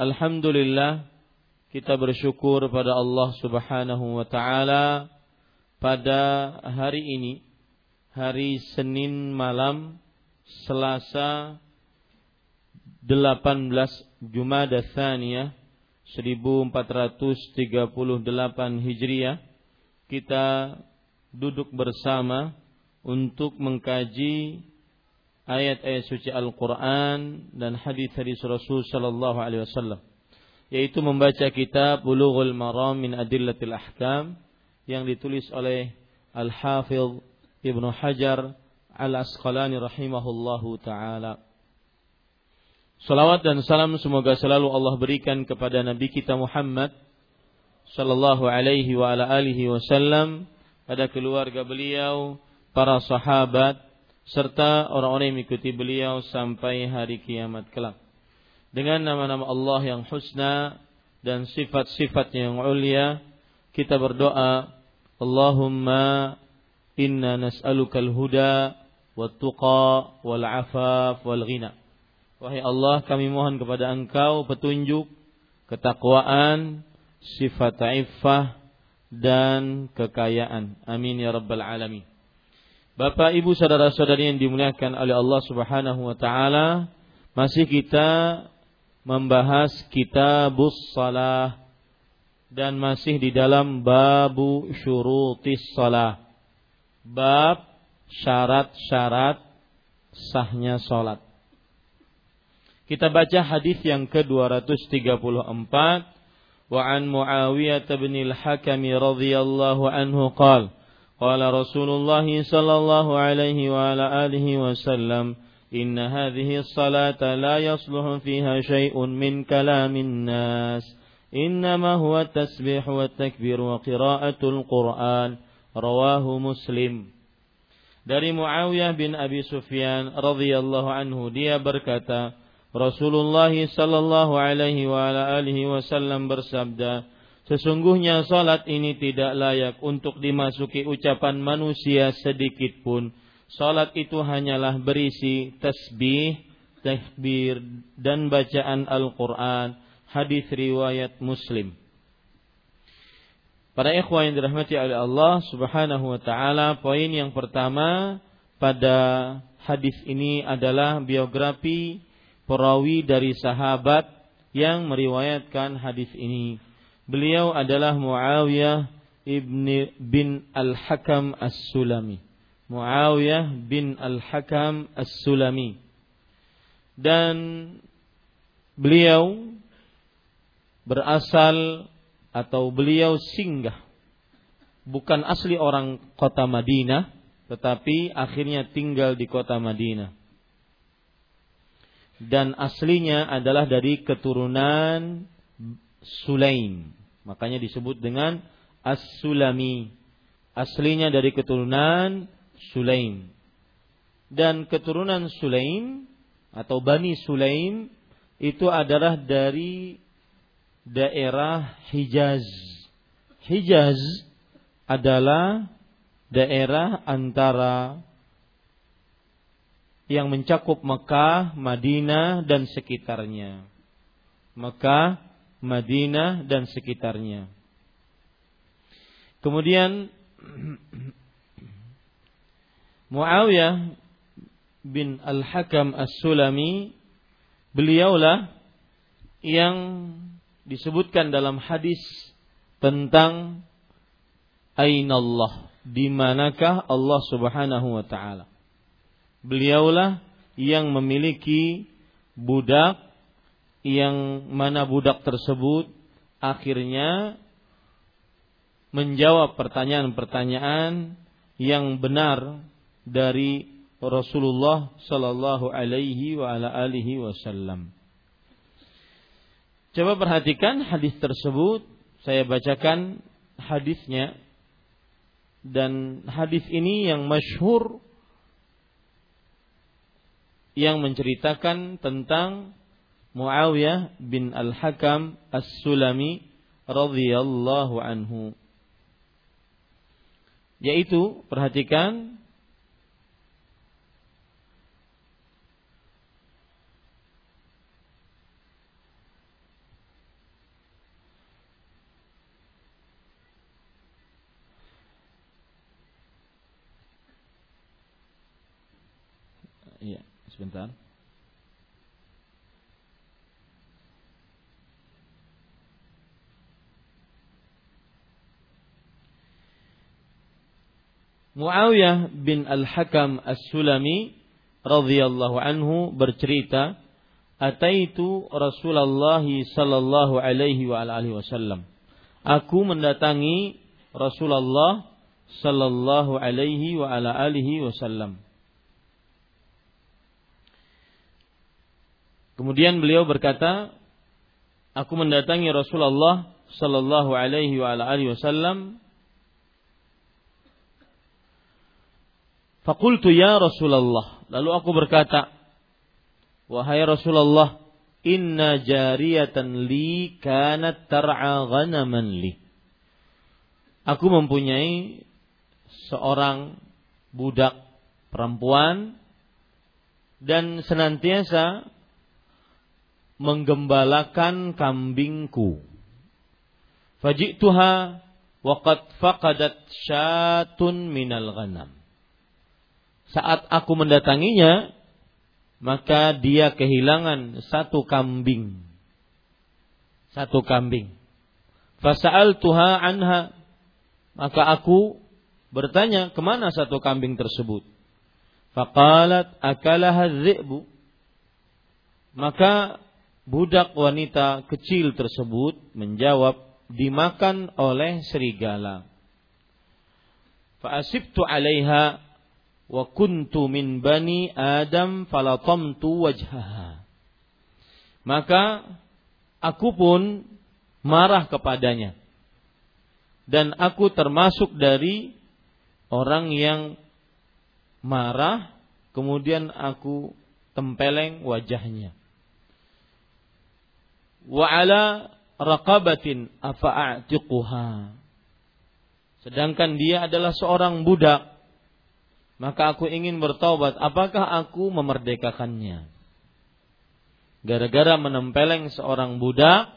Alhamdulillah kita bersyukur pada Allah Subhanahu wa taala pada hari ini hari Senin malam Selasa 18 Jumada Tsaniyah 1438 Hijriah. Kita duduk bersama untuk mengkaji ayat-ayat suci Al-Quran dan hadis-hadis Rasul Sallallahu Alaihi Wasallam, yaitu membaca kitab Bulughul Maram min Adillatil Ahkam yang ditulis oleh Al-Hafidh Ibnu Hajar Al-Asqalani rahimahullahu taala. Salawat dan salam semoga selalu Allah berikan kepada Nabi kita Muhammad sallallahu alaihi wasallam pada keluarga beliau, para sahabat, serta orang-orang yang mengikuti beliau sampai hari kiamat kelak. Dengan nama-nama Allah yang husna dan sifat-sifatnya yang ulia, kita berdoa, Allahumma inna nas'alukal huda wat tuqa wal afaf wal ghina. Wahai Allah, kami mohon kepada Engkau petunjuk, ketakwaan, sifat iffah dan kekayaan. Amin ya rabbal alamin. Bapak, Ibu, saudara-saudari yang dimuliakan oleh Allah Subhanahu wa taala, masih kita membahas kitabus salah dan masih di dalam babu syurutis salah. Bab syarat-syarat sahnya salat. Kita baca hadis yang ke-234 wa an Muawiyah bin al-Hakam radhiyallahu anhu qala قال رسول الله صلى الله عليه وعلى آله وسلم إن هذه الصلاة لا يصلح فيها شيء من كلام الناس إنما هو التسبيح والتكبير وقراءة القرآن رواه مسلم. Dari Muawiyah bin Abi Sufyan radhiyallahu anhu dia berkata Rasulullah sallallahu alaihi wa ala alihi wasallam bersabda Sesungguhnya salat ini tidak layak untuk dimasuki ucapan manusia sedikit pun. Salat itu hanyalah berisi tasbih, takbir dan bacaan Al-Qur'an. Hadis riwayat Muslim. Para ikhwah yang dirahmati oleh Allah Subhanahu wa taala, poin yang pertama pada hadis ini adalah biografi perawi dari sahabat yang meriwayatkan hadis ini. Beliau adalah Muawiyah ibni bin Al-Hakam As-Sulami. Muawiyah bin Al-Hakam As-Sulami. Dan beliau berasal atau beliau singgah bukan asli orang kota Madinah tetapi akhirnya tinggal di kota Madinah. Dan aslinya adalah dari keturunan Sulaim. Makanya disebut dengan As-Sulami. Aslinya dari keturunan Sulaim. Dan keturunan Sulaim atau Bani Sulaim itu adalah dari daerah Hijaz. Hijaz adalah daerah antara yang mencakup Mekah, Madinah dan sekitarnya. Mekah, Madinah dan sekitarnya. Kemudian Muawiyah bin Al-Hakam As-Sulami beliaulah yang disebutkan dalam hadis tentang Ainallah di manakah Allah Subhanahu wa taala beliaulah yang memiliki budak yang mana budak tersebut akhirnya menjawab pertanyaan-pertanyaan yang benar dari Rasulullah sallallahu alaihi wa ala alihi wasallam. Coba perhatikan hadis tersebut, saya bacakan hadisnya dan hadis ini yang masyhur yang menceritakan tentang Muawiyah bin Al-Hakam As-Sulami radhiyallahu anhu. Yaitu perhatikan sebentar. Muawiyah bin Al-Hakam As-Sulami radhiyallahu anhu bercerita, "Ataitu Rasulullah sallallahu alaihi wa alihi wasallam." Aku mendatangi Rasulullah sallallahu alaihi wa ala alihi wasallam. Kemudian beliau berkata, aku mendatangi Rasulullah sallallahu alaihi wa alihi wasallam Fakultu ya Rasulullah. Lalu aku berkata, Wahai Rasulullah, inna jariyatan li kanat tar'a ghanaman li. Aku mempunyai seorang budak perempuan dan senantiasa menggembalakan kambingku. Fajituha waqad faqadat syatun minal ghanam. Saat aku mendatanginya, maka dia kehilangan satu kambing. Satu kambing. Fasa'al tuha anha. Maka aku bertanya, ke mana satu kambing tersebut? Faqalat akalaha dhi'bu. Maka budak wanita kecil tersebut menjawab dimakan oleh serigala. Fa'asibtu 'alaiha wa kuntu min bani Adam falatamtu wajhaha. Maka aku pun marah kepadanya. Dan aku termasuk dari orang yang marah kemudian aku tempeleng wajahnya wa ala raqabatin afa'atiquha. Sedangkan dia adalah seorang budak, maka aku ingin bertobat, apakah aku memerdekakannya? Gara-gara menempeleng seorang budak,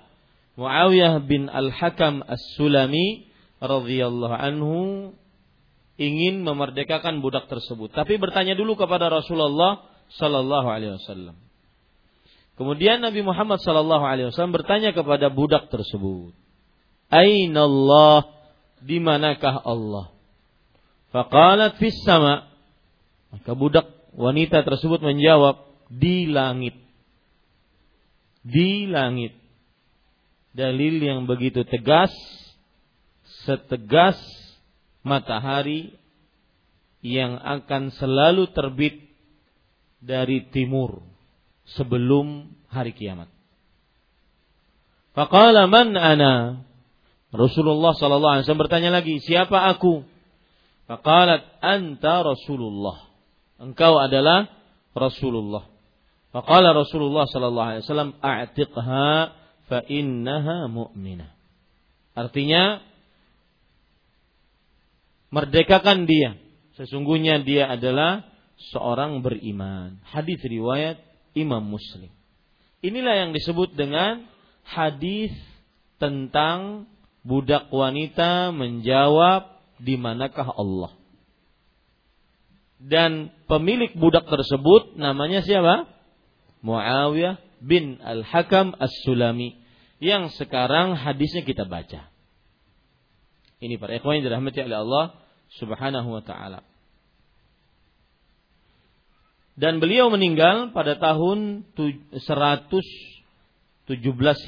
Muawiyah bin Al-Hakam As-Sulami radhiyallahu anhu ingin memerdekakan budak tersebut, tapi bertanya dulu kepada Rasulullah sallallahu alaihi wasallam. Kemudian Nabi Muhammad sallallahu alaihi wasallam bertanya kepada budak tersebut, "Aina Allah? Di manakah Allah?" Faqalat fis sama. Maka budak wanita tersebut menjawab, "Di langit." Di langit. Dalil yang begitu tegas, setegas matahari yang akan selalu terbit dari timur sebelum hari kiamat. Faqala man ana? Rasulullah sallallahu alaihi wasallam bertanya lagi, siapa aku? Faqalat anta Rasulullah. Engkau adalah Rasulullah. Faqala Rasulullah sallallahu alaihi wasallam, "A'tiqha fa innaha mu'minah." Artinya merdekakan dia. Sesungguhnya dia adalah seorang beriman. Hadis riwayat Imam Muslim. Inilah yang disebut dengan hadis tentang budak wanita menjawab di manakah Allah. Dan pemilik budak tersebut namanya siapa? Muawiyah bin Al-Hakam As-Sulami yang sekarang hadisnya kita baca. Ini para ikhwan yang dirahmati oleh Allah Subhanahu wa taala. Dan beliau meninggal pada tahun 117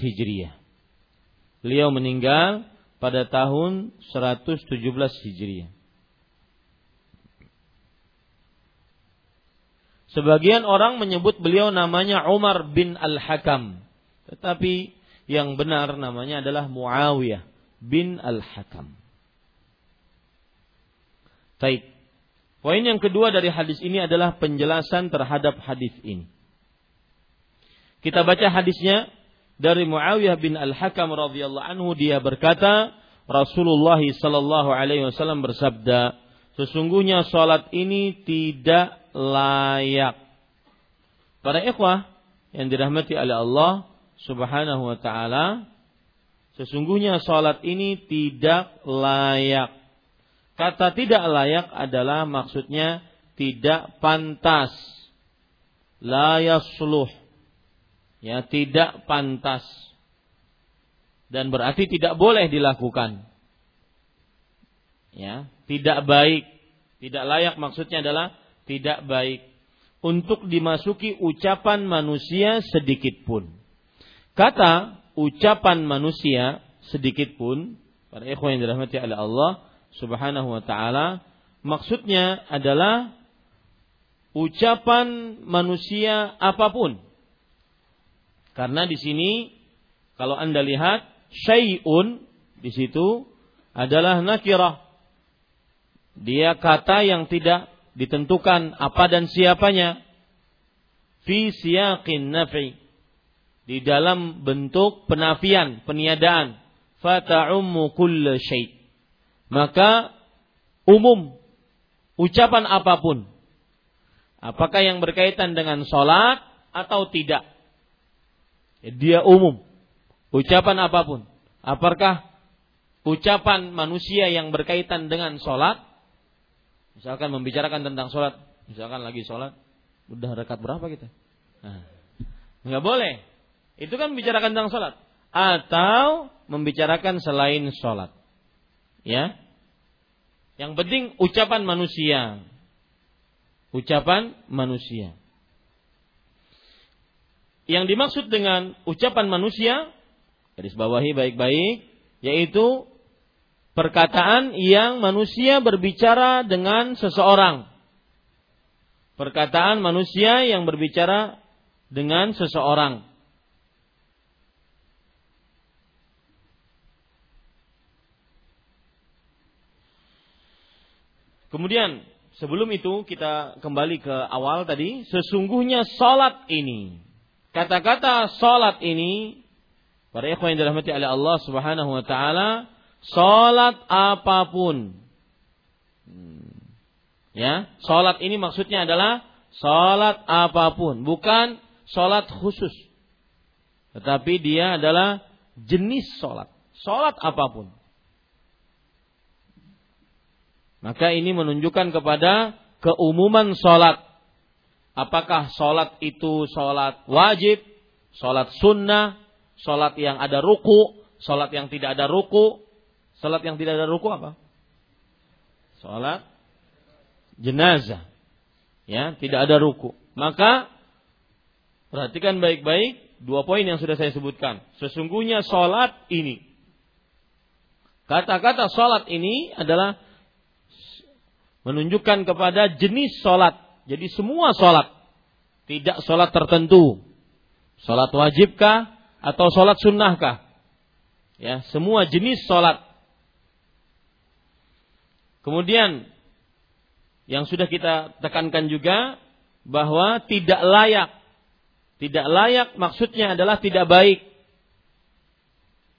Hijriah. Beliau meninggal pada tahun 117 Hijriah. Sebagian orang menyebut beliau namanya Umar bin Al-Hakam. Tetapi yang benar namanya adalah Muawiyah bin Al-Hakam. Baik. Poin yang kedua dari hadis ini adalah penjelasan terhadap hadis ini. Kita baca hadisnya dari Muawiyah bin Al-Hakam radhiyallahu anhu dia berkata, Rasulullah sallallahu alaihi wasallam bersabda, sesungguhnya salat ini tidak layak. Para ikhwah yang dirahmati oleh Allah Subhanahu wa taala, sesungguhnya salat ini tidak layak. Kata tidak layak adalah maksudnya tidak pantas. La yasluh. Ya, tidak pantas. Dan berarti tidak boleh dilakukan. Ya, tidak baik. Tidak layak maksudnya adalah tidak baik untuk dimasuki ucapan manusia sedikit pun. Kata ucapan manusia sedikit pun, para ikhwan yang dirahmati oleh Allah Subhanahu wa taala, maksudnya adalah ucapan manusia apa pun. Karena di sini kalau Anda lihat syai'un di situ adalah nakirah. Dia kata yang tidak ditentukan apa dan siapanya fi siyaqin nafi di dalam bentuk penafian, peniadaan fata'ummu kull syai. Maka umum ucapan apa pun apakah yang berkaitan dengan sholat atau tidak dia umum ucapan apa pun. Apakah ucapan manusia yang berkaitan dengan sholat Misalkan membicarakan tentang sholat, misalkan lagi sholat, udah rekat berapa kita? Nah, nggak boleh. Itu kan membicarakan tentang sholat. Atau membicarakan selain sholat. Ya. Yang penting ucapan manusia. Ucapan manusia. Yang dimaksud dengan ucapan manusia, garis bawahi baik-baik, yaitu perkataan yang manusia berbicara dengan seseorang. Perkataan manusia yang berbicara dengan seseorang. Kemudian sebelum itu kita kembali ke awal tadi. Sesungguhnya salat ini. Kata-kata salat ini. Para ikhwan yang dirahmati oleh Allah subhanahu wa ta'ala Salat apa pun. Hmm. Ya, salat ini maksudnya adalah salat apa pun, bukan salat khusus. Tetapi dia adalah jenis salat. Salat apa pun. Maka ini menunjukkan kepada keumuman salat. Apakah salat itu salat wajib, salat sunnah, salat yang ada ruku, salat yang tidak ada ruku, Salat yang tidak ada ruku apa? Salat jenazah. Ya, tidak ada ruku. Maka perhatikan baik-baik dua poin yang sudah saya sebutkan. Sesungguhnya salat ini kata-kata salat ini adalah menunjukkan kepada jenis solat. Jadi semua solat, tidak solat tertentu. Solat wajibkah atau solat sunnahkah? Ya, semua jenis solat. Kemudian yang sudah kita tekankan juga bahwa tidak layak. Tidak layak maksudnya adalah tidak baik.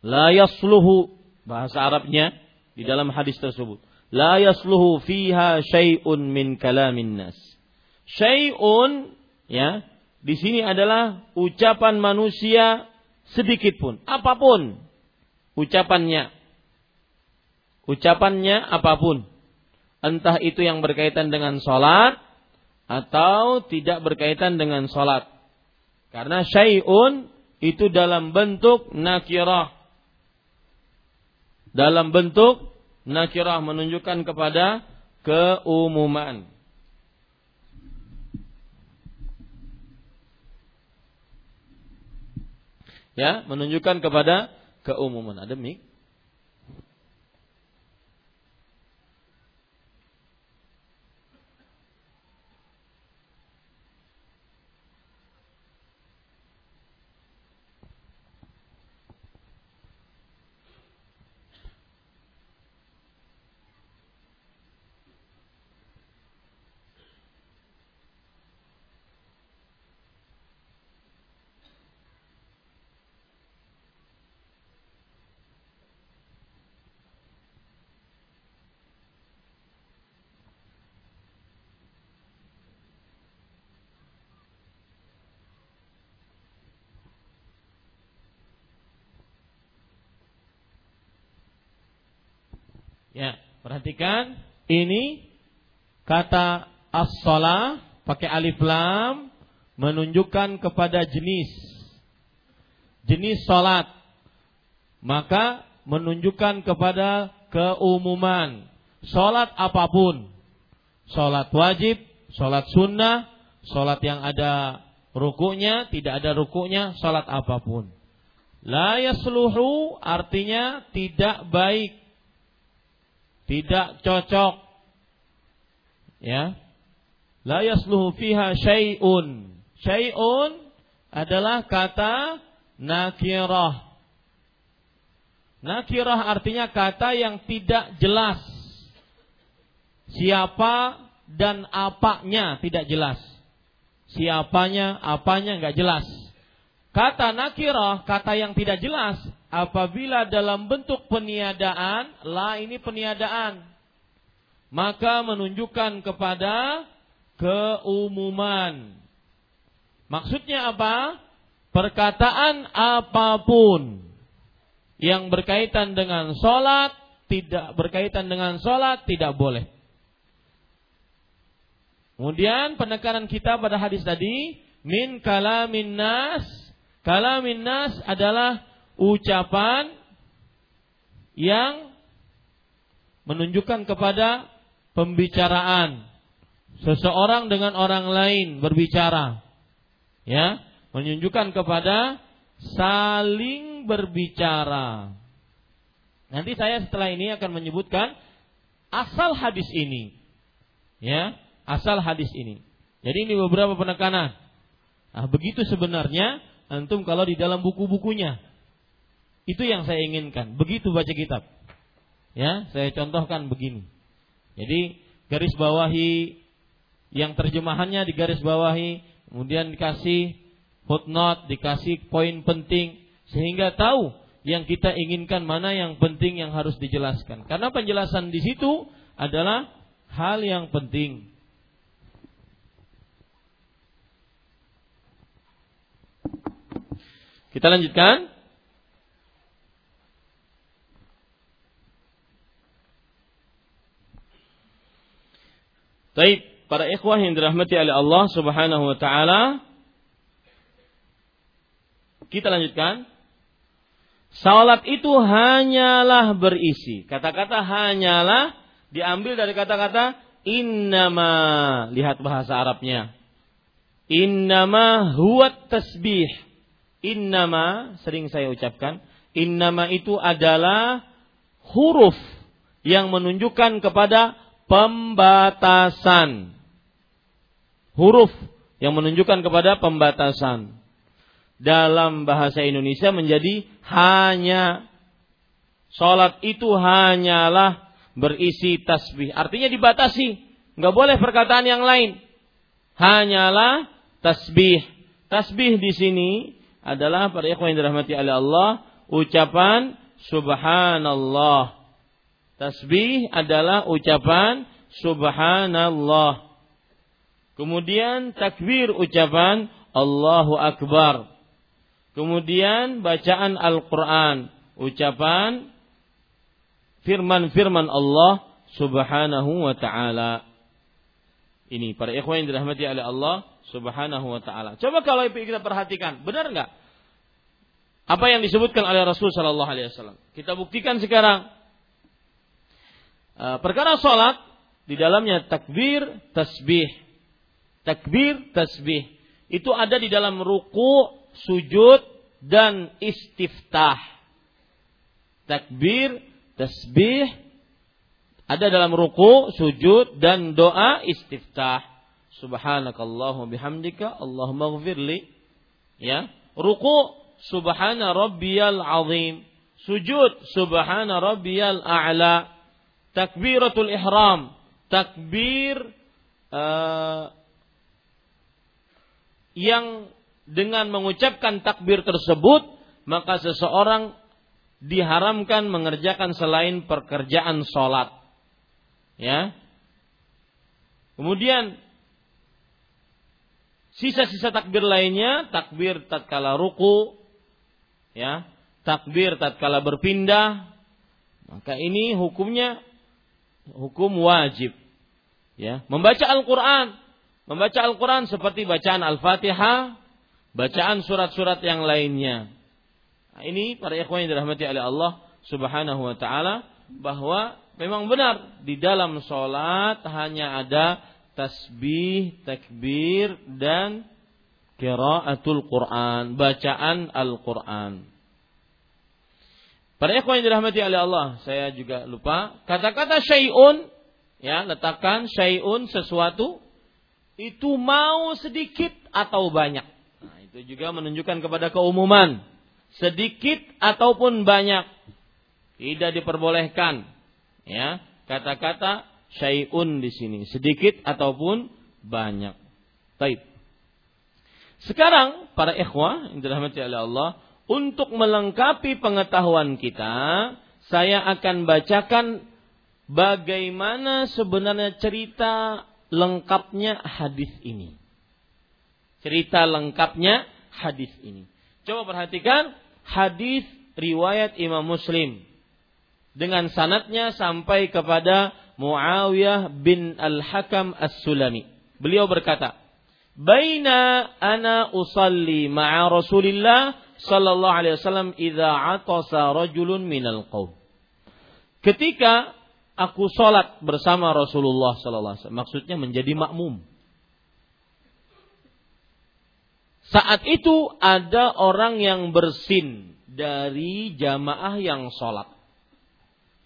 La yasluhu bahasa Arabnya di dalam hadis tersebut. La yasluhu fiha syai'un min kalamin nas. Syai'un ya, di sini adalah ucapan manusia sedikit pun, apa pun ucapannya. Ucapannya apa pun. Entah itu yang berkaitan dengan sholat atau tidak berkaitan dengan sholat. Karena syai'un itu dalam bentuk nakirah. Dalam bentuk nakirah menunjukkan kepada keumuman. Ya, menunjukkan kepada keumuman. Ada mik? Ya, perhatikan ini kata as-shalah pakai alif lam menunjukkan kepada jenis jenis salat. Maka menunjukkan kepada keumuman salat apa pun. Salat wajib, salat sunnah, salat yang ada rukunya, tidak ada rukunya, salat apa pun. La yasluhu artinya tidak baik tidak cocok. Ya. La yasluhu fiha syai'un. Syai'un adalah kata nakirah. Nakirah artinya kata yang tidak jelas. Siapa dan apanya tidak jelas. Siapanya, apanya nggak jelas. Kata nakirah, kata yang tidak jelas, apabila dalam bentuk peniadaan, la ini peniadaan, maka menunjukkan kepada keumuman. Maksudnya apa? Perkataan apa pun yang berkaitan dengan sholat, tidak berkaitan dengan sholat, tidak boleh. Kemudian penekanan kita pada hadis tadi, min kalamin nas, kalamin nas adalah ucapan yang menunjukkan kepada pembicaraan. Seseorang dengan orang lain berbicara ya menunjukkan kepada saling berbicara. Nanti saya setelah ini akan menyebutkan asal hadis ini ya asal hadis ini. Jadi ini beberapa penekanan. Nah begitu sebenarnya antum kalau di dalam buku-bukunya itu yang saya inginkan. Begitu baca kitab. Ya, saya contohkan begini. Jadi garis bawahi yang terjemahannya di garis bawahi, kemudian dikasih footnote, dikasih poin penting sehingga tahu yang kita inginkan mana yang penting yang harus dijelaskan. Karena penjelasan di situ adalah hal yang penting. Kita lanjutkan. Baik, para ikhwah yang dirahmati oleh Allah Subhanahu wa taala. Kita lanjutkan. Salat itu hanyalah berisi. Kata-kata hanyalah diambil dari kata-kata innama. Lihat bahasa Arabnya. Innama huwa tasbih. Innama sering saya ucapkan, innama itu adalah huruf yang menunjukkan kepada pembatasan. Huruf yang menunjukkan kepada pembatasan. Dalam bahasa Indonesia menjadi hanya. Salat itu hanyalah berisi tasbih. Artinya dibatasi. Nggak boleh perkataan yang lain. Hanyalah tasbih. Tasbih di sini adalah para ikhwan yang dirahmati oleh Allah ucapan subhanallah. Tasbih adalah ucapan subhanallah. Kemudian takbir ucapan Allahu Akbar. Kemudian bacaan Al-Quran. Ucapan firman-firman Allah subhanahu wa ta'ala. Ini para ikhwan yang dirahmati oleh Allah subhanahu wa ta'ala. Coba kalau kita perhatikan. Benar nggak? Apa yang disebutkan oleh Rasul Sallallahu Alaihi Wasallam. Kita buktikan sekarang. Uh, perkara sholat di dalamnya takbir, tasbih takbir, tasbih. Itu ada di dalam ruku, sujud, dan istiftah. Takbir, tasbih, ada dalam ruku, sujud, dan doa istiftah. Subhanakallahu bihamdika, Allahumma gfirli. Ya, ruku, subhana rabbiyal azim. Sujud, subhana rabbiyal a'la. Takbiratul ihram, takbir uh, yang dengan mengucapkan takbir tersebut maka seseorang diharamkan mengerjakan selain pekerjaan sholat. Ya. Kemudian sisa-sisa takbir lainnya, takbir tatkala ruku, ya, takbir tatkala berpindah, maka ini hukumnya hukum wajib. Ya, membaca Al-Qur'an Membaca Al-Quran seperti bacaan Al-Fatihah, bacaan surat-surat yang lainnya. Nah, ini para ikhwan yang dirahmati oleh Allah Subhanahu wa taala bahwa memang benar di dalam sholat hanya ada tasbih, takbir dan qiraatul Quran, bacaan Al-Quran. Para ikhwan yang dirahmati oleh Allah, saya juga lupa kata-kata syai'un ya, letakkan syai'un sesuatu itu mau sedikit atau banyak. Nah, itu juga menunjukkan kepada keumuman. Sedikit ataupun banyak. Tidak diperbolehkan. Ya, kata-kata syai'un di sini, sedikit ataupun banyak. Baik. Sekarang para ikhwah yang dirahmati oleh Allah, untuk melengkapi pengetahuan kita, saya akan bacakan bagaimana sebenarnya cerita lengkapnya hadis ini. Cerita lengkapnya hadis ini. Coba perhatikan hadis riwayat Imam Muslim dengan sanatnya sampai kepada Muawiyah bin Al-Hakam As-Sulami. Beliau berkata, "Baina ana usalli ma'a Rasulillah sallallahu alaihi wasallam idza atasa rajulun minal qaum." Ketika aku sholat bersama Rasulullah Sallallahu Alaihi Wasallam. Maksudnya menjadi makmum. Saat itu ada orang yang bersin dari jamaah yang sholat.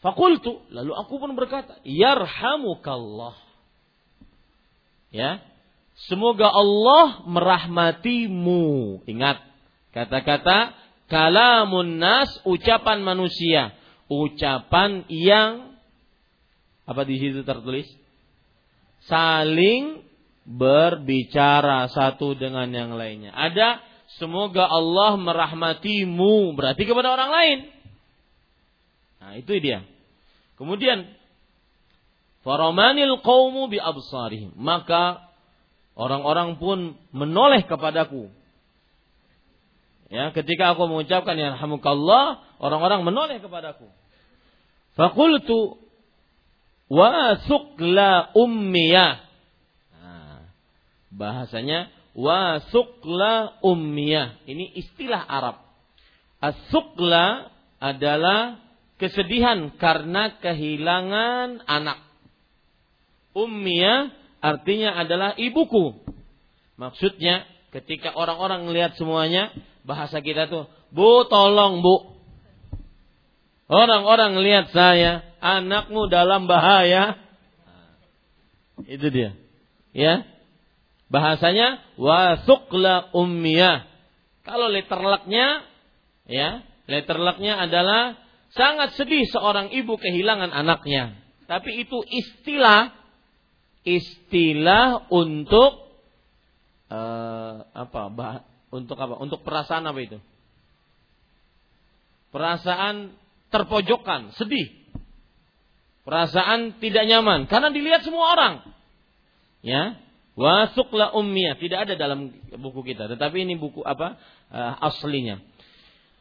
Fakultu, lalu aku pun berkata, Yarhamukallah. Ya, semoga Allah merahmatimu. Ingat, kata-kata kalamun nas, ucapan manusia. Ucapan yang apa di situ tertulis? Saling berbicara satu dengan yang lainnya. Ada semoga Allah merahmatimu berarti kepada orang lain. Nah, itu dia. Kemudian Faramanil qaumu bi absarihim. Maka orang-orang pun menoleh kepadaku. Ya, ketika aku mengucapkan ya rahmukallah, orang-orang menoleh kepadaku. Fakultu wa sukla ummiyah. Nah, bahasanya wa sukla ummiyah. Ini istilah Arab. Asukla adalah kesedihan karena kehilangan anak. Ummiyah artinya adalah ibuku. Maksudnya ketika orang-orang melihat semuanya, bahasa kita tuh, Bu tolong bu. Orang-orang lihat saya, anakmu dalam bahaya. Itu dia. Ya. Bahasanya wasukla ummiyah. Kalau letterleknya ya, letterleknya adalah sangat sedih seorang ibu kehilangan anaknya. Tapi itu istilah istilah untuk uh, apa? Bah, untuk apa? Untuk perasaan apa itu? Perasaan terpojokkan, sedih. Perasaan tidak nyaman karena dilihat semua orang. Ya, wasukla ummiyah tidak ada dalam buku kita, tetapi ini buku apa? Uh, aslinya.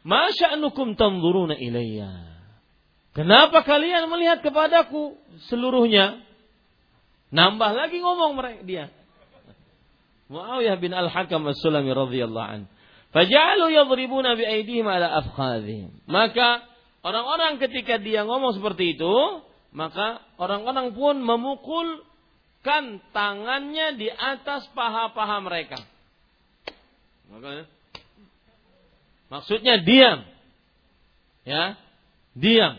Masya'nukum tanzuruna ilayya. Kenapa kalian melihat kepadaku seluruhnya? Nambah lagi ngomong mereka dia. Muawiyah bin Al-Hakam As-Sulami radhiyallahu an. Faja'alu yadribuna bi aydihim ala afkhadhihim. Maka orang-orang ketika dia ngomong seperti itu, maka orang-orang pun memukulkan tangannya di atas paha-paha mereka. Maksudnya diam. Ya, diam.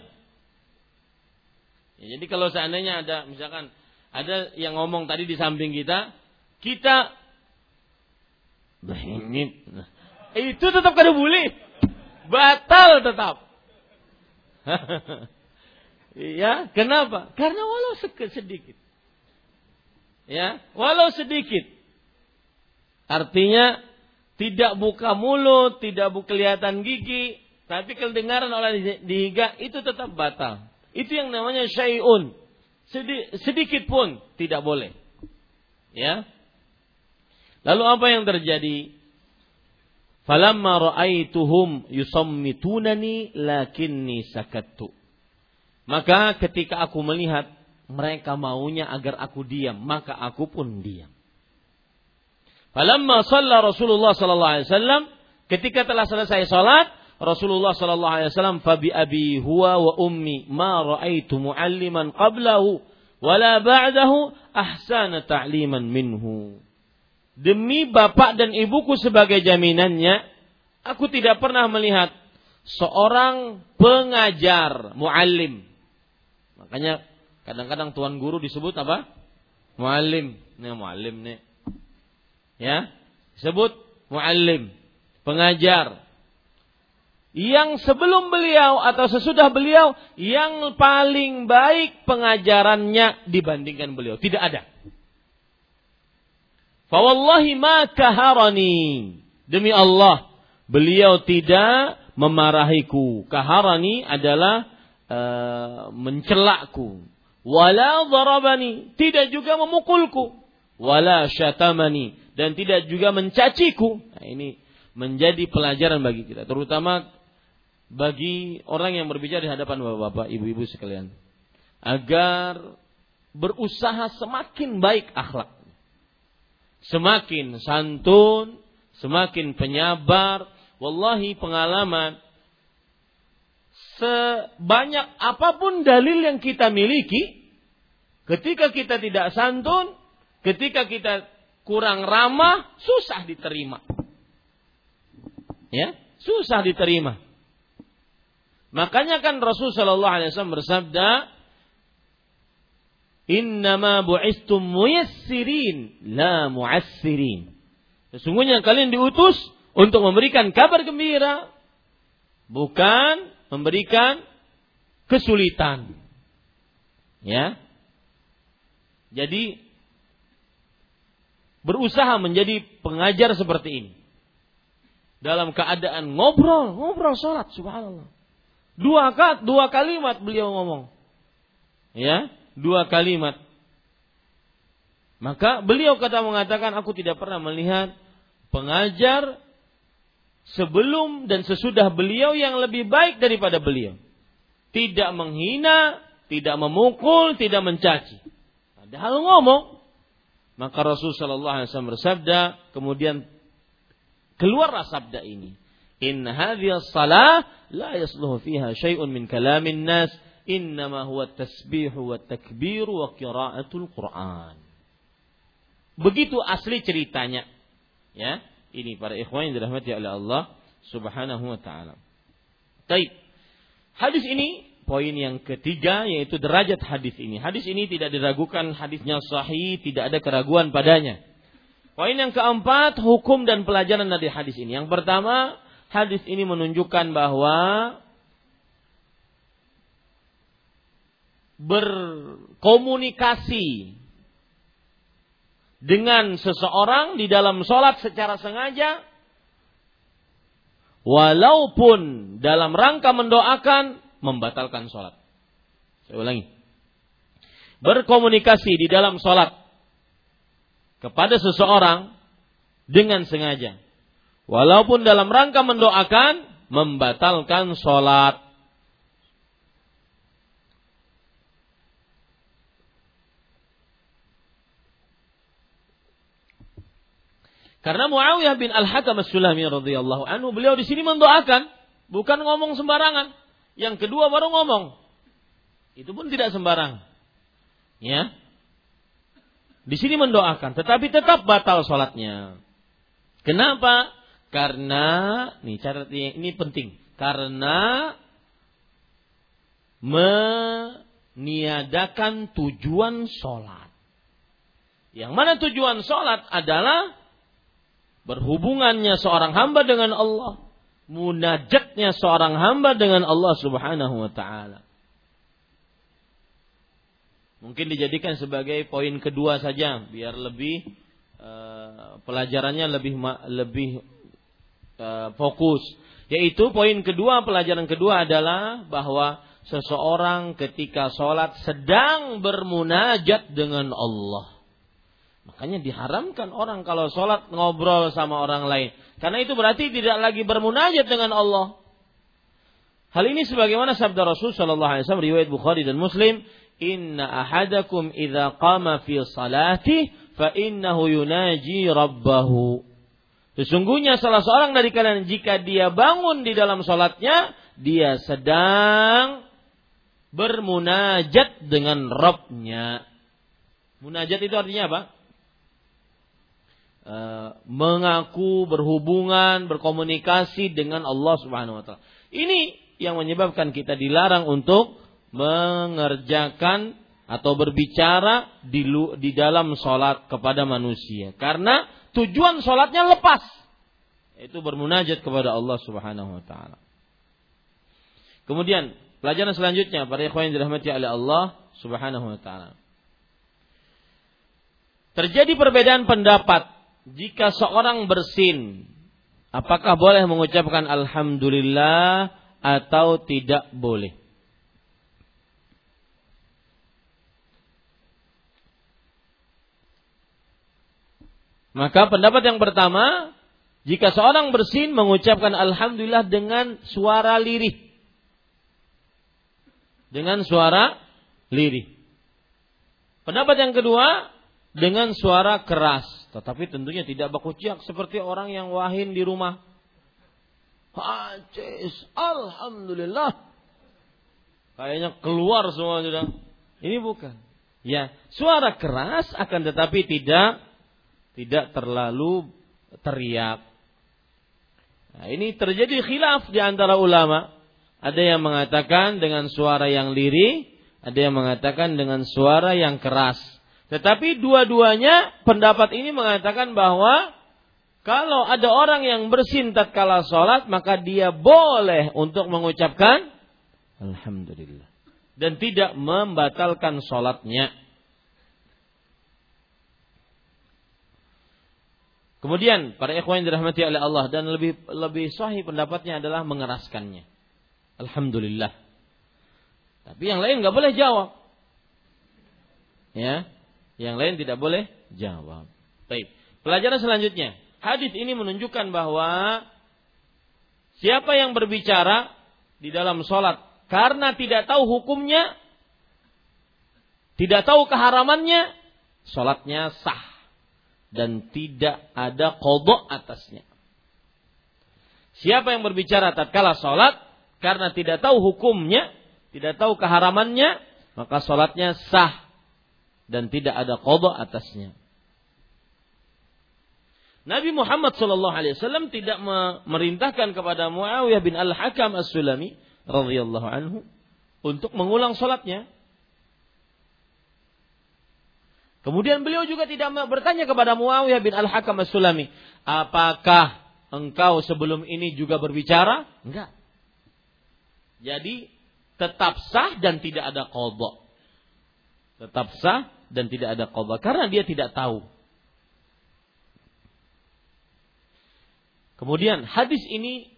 Ya, jadi kalau seandainya ada misalkan ada yang ngomong tadi di samping kita, kita nah, itu tetap kada boleh. Batal tetap. ya, kenapa? Karena walau sedikit. Ya, walau sedikit. Artinya tidak buka mulut, tidak buka kelihatan gigi, tapi kedengaran oleh dihiga itu tetap batal. Itu yang namanya syai'un. sedikit pun tidak boleh. Ya. Lalu apa yang terjadi? Falamma ra'aituhum yusammitunani lakinni sakattu. Maka ketika aku melihat mereka maunya agar aku diam, maka aku pun diam. Falamma shalla Rasulullah sallallahu alaihi wasallam, ketika telah selesai salat, Rasulullah sallallahu alaihi wasallam fabi abi huwa wa ummi ma raaitu mualliman qablahu wala ba'dahu ahsana ta'liman minhu. Demi bapak dan ibuku sebagai jaminannya, aku tidak pernah melihat seorang pengajar muallim. Makanya kadang-kadang tuan guru disebut apa? Muallim. Nih muallim nih. Ya, disebut muallim, pengajar yang sebelum beliau atau sesudah beliau yang paling baik pengajarannya dibandingkan beliau. Tidak ada. Fawallahi ma kaharani. Demi Allah, beliau tidak memarahiku. Kaharani adalah uh, mencelakku. Wala darabani, tidak juga memukulku. Wala syatamani dan tidak juga mencaciku. Nah, ini menjadi pelajaran bagi kita, terutama bagi orang yang berbicara di hadapan bapak-bapak, ibu-ibu sekalian. Agar berusaha semakin baik akhlak. Semakin santun, semakin penyabar. Wallahi pengalaman sebanyak apa pun dalil yang kita miliki, ketika kita tidak santun, ketika kita kurang ramah, susah diterima. Ya, susah diterima. Makanya kan Rasul Shallallahu Alaihi Wasallam bersabda, Innama bu'istum muyassirin la mu'assirin. Sesungguhnya kalian diutus untuk memberikan kabar gembira, bukan memberikan kesulitan. Ya. Jadi berusaha menjadi pengajar seperti ini. Dalam keadaan ngobrol, ngobrol sholat, subhanallah. Dua dua kalimat beliau ngomong. Ya, dua kalimat. Maka beliau kata mengatakan aku tidak pernah melihat pengajar sebelum dan sesudah beliau yang lebih baik daripada beliau. Tidak menghina, tidak memukul, tidak mencaci. Padahal ngomong. Maka Rasul Shallallahu Alaihi Wasallam bersabda, kemudian keluarlah sabda ini. In hadhihi salah la yasluhu fiha syai'un min kalamin nas innama huwa tasbih wa takbir wa qiraatul Quran. Begitu asli ceritanya. Ya, ini para ikhwan yang dirahmati oleh Allah Subhanahu wa taala. Baik. Hadis ini poin yang ketiga yaitu derajat hadis ini. Hadis ini tidak diragukan hadisnya sahih, tidak ada keraguan padanya. Poin yang keempat, hukum dan pelajaran dari hadis ini. Yang pertama, hadis ini menunjukkan bahwa berkomunikasi dengan seseorang di dalam sholat secara sengaja walaupun dalam rangka mendoakan membatalkan sholat. Saya ulangi. Berkomunikasi di dalam sholat kepada seseorang dengan sengaja. Walaupun dalam rangka mendoakan membatalkan sholat. Karena Muawiyah bin Al-Hakam As-Sulami radhiyallahu anhu beliau di sini mendoakan, bukan ngomong sembarangan. Yang kedua baru ngomong. Itu pun tidak sembarang. Ya. Di sini mendoakan, tetapi tetap batal sholatnya. Kenapa? Karena, nih cara ini penting. Karena meniadakan tujuan sholat. Yang mana tujuan sholat adalah berhubungannya seorang hamba dengan Allah, munajatnya seorang hamba dengan Allah Subhanahu wa taala. Mungkin dijadikan sebagai poin kedua saja biar lebih uh, pelajarannya lebih lebih uh, fokus. Yaitu poin kedua pelajaran kedua adalah bahwa seseorang ketika sholat sedang bermunajat dengan Allah. Makanya diharamkan orang kalau sholat ngobrol sama orang lain. Karena itu berarti tidak lagi bermunajat dengan Allah. Hal ini sebagaimana sabda Rasul Shallallahu Alaihi Wasallam riwayat Bukhari dan Muslim, Inna ahadakum idza qama fi salati fa innahu yunaji rabbahu. Sesungguhnya salah seorang dari kalian jika dia bangun di dalam salatnya, dia sedang bermunajat dengan Rabbnya. Munajat itu artinya apa? E, mengaku berhubungan, berkomunikasi dengan Allah Subhanahu wa taala. Ini yang menyebabkan kita dilarang untuk mengerjakan atau berbicara di, di dalam sholat kepada manusia. Karena tujuan sholatnya lepas. Itu bermunajat kepada Allah subhanahu wa ta'ala. Kemudian, pelajaran selanjutnya, para ikhwan yang dirahmati oleh Allah subhanahu wa ta'ala. Terjadi perbedaan pendapat jika seorang bersin. Apakah boleh mengucapkan Alhamdulillah atau tidak boleh? Maka pendapat yang pertama, jika seorang bersin mengucapkan alhamdulillah dengan suara lirih. Dengan suara lirih. Pendapat yang kedua, dengan suara keras. Tetapi tentunya tidak bakuciak seperti orang yang wahin di rumah. Hacis, alhamdulillah. Kayaknya keluar semua sudah. Ini bukan. Ya, suara keras akan tetapi tidak tidak terlalu teriak. Nah, ini terjadi khilaf di antara ulama. Ada yang mengatakan dengan suara yang lirih, ada yang mengatakan dengan suara yang keras. Tetapi dua-duanya pendapat ini mengatakan bahwa kalau ada orang yang bersin tatkala sholat, maka dia boleh untuk mengucapkan Alhamdulillah. Dan tidak membatalkan sholatnya. Kemudian para ikhwan yang dirahmati oleh Allah dan lebih lebih sahih pendapatnya adalah mengeraskannya. Alhamdulillah. Tapi yang lain nggak boleh jawab. Ya, yang lain tidak boleh jawab. Baik. Pelajaran selanjutnya, hadis ini menunjukkan bahwa siapa yang berbicara di dalam sholat karena tidak tahu hukumnya, tidak tahu keharamannya, sholatnya sah dan tidak ada kodok atasnya. Siapa yang berbicara tatkala sholat karena tidak tahu hukumnya, tidak tahu keharamannya, maka sholatnya sah dan tidak ada kodok atasnya. Nabi Muhammad Shallallahu Alaihi Wasallam tidak memerintahkan kepada Muawiyah bin Al Hakam As Sulami radhiyallahu anhu untuk mengulang sholatnya. Kemudian beliau juga tidak bertanya kepada Muawiyah bin Al-Hakam As-Sulami, apakah engkau sebelum ini juga berbicara? Enggak. Jadi tetap sah dan tidak ada qadha. Tetap sah dan tidak ada qadha karena dia tidak tahu. Kemudian hadis ini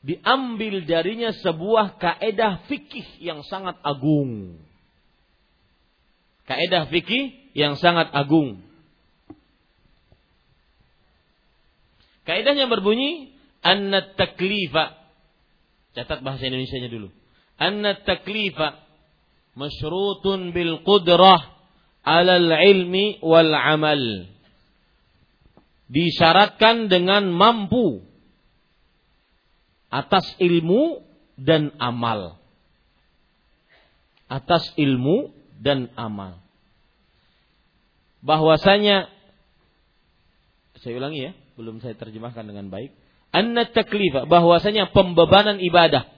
diambil darinya sebuah kaedah fikih yang sangat agung. Kaedah fikih yang sangat agung. Kaedahnya berbunyi anna taklifa. Catat bahasa Indonesia-nya dulu. Anna taklifa masyrutun bil qudrah alal ilmi wal amal. Disyaratkan dengan mampu atas ilmu dan amal. Atas ilmu dan amal. Bahwasanya saya ulangi ya, belum saya terjemahkan dengan baik. Anna taklifa bahwasanya pembebanan ibadah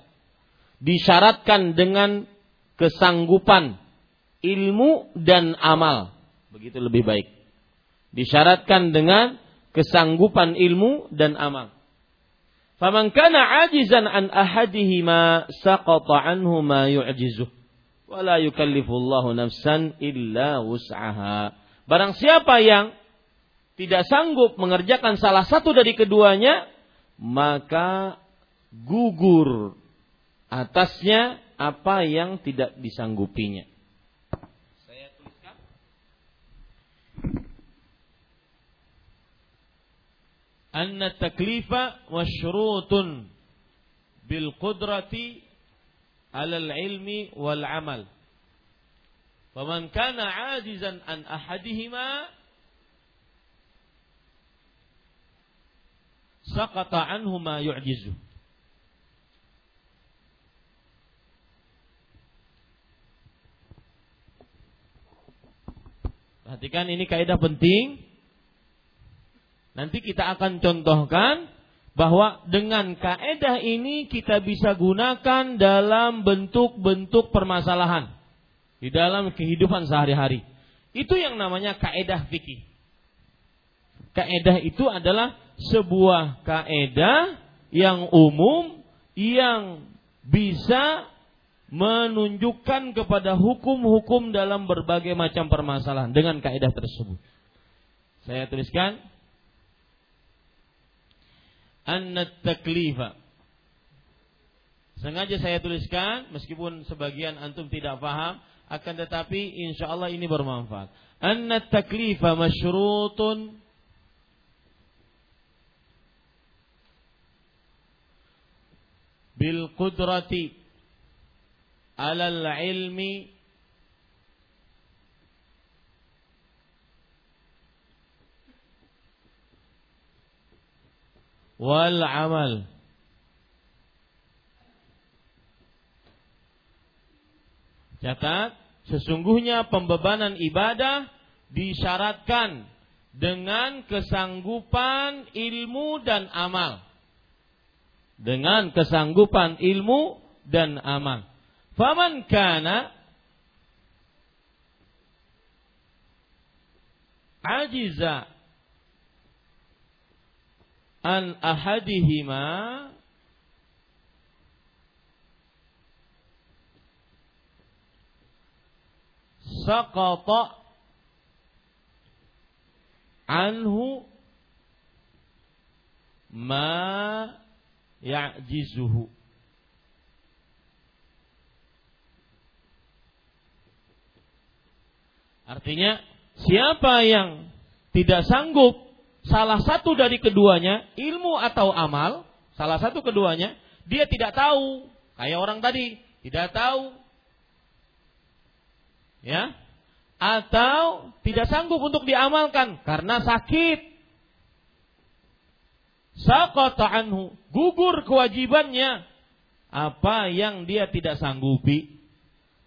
disyaratkan dengan kesanggupan ilmu dan amal. Begitu lebih baik. Disyaratkan dengan kesanggupan ilmu dan amal. Faman kana ajizan an ahadihima saqata anhu ma yu'jizuh. Wa la yukallifullahu nafsan illa wus'aha. Barang siapa yang tidak sanggup mengerjakan salah satu dari keduanya, maka gugur atasnya apa yang tidak disanggupinya. Saya tuliskan. Anna taklifa masyrutun bil qudrati alal ilmi wal amal. Faman kana ajizan an ahadihima Sakata anhu ma yu'jizu. Perhatikan ini kaidah penting. Nanti kita akan contohkan bahwa dengan kaidah ini kita bisa gunakan dalam bentuk-bentuk permasalahan di dalam kehidupan sehari-hari. Itu yang namanya kaidah fikih. Kaidah itu adalah sebuah kaedah yang umum yang bisa menunjukkan kepada hukum-hukum dalam berbagai macam permasalahan dengan kaedah tersebut. Saya tuliskan anna taklifa. Sengaja saya tuliskan meskipun sebagian antum tidak paham akan tetapi insya Allah ini bermanfaat. Anna taklifa masyrutun bil qudrati alal ilmi wal amal Catat, sesungguhnya pembebanan ibadah disyaratkan dengan kesanggupan ilmu dan amal dengan kesanggupan ilmu dan amal. Faman kana ajiza an ahadihima saqata anhu ma ya'jizuhu. Artinya, siapa yang tidak sanggup salah satu dari keduanya, ilmu atau amal, salah satu keduanya, dia tidak tahu. Kayak orang tadi, tidak tahu. Ya. Atau tidak sanggup untuk diamalkan karena sakit Saqata anhu, gugur kewajibannya apa yang dia tidak sanggupi.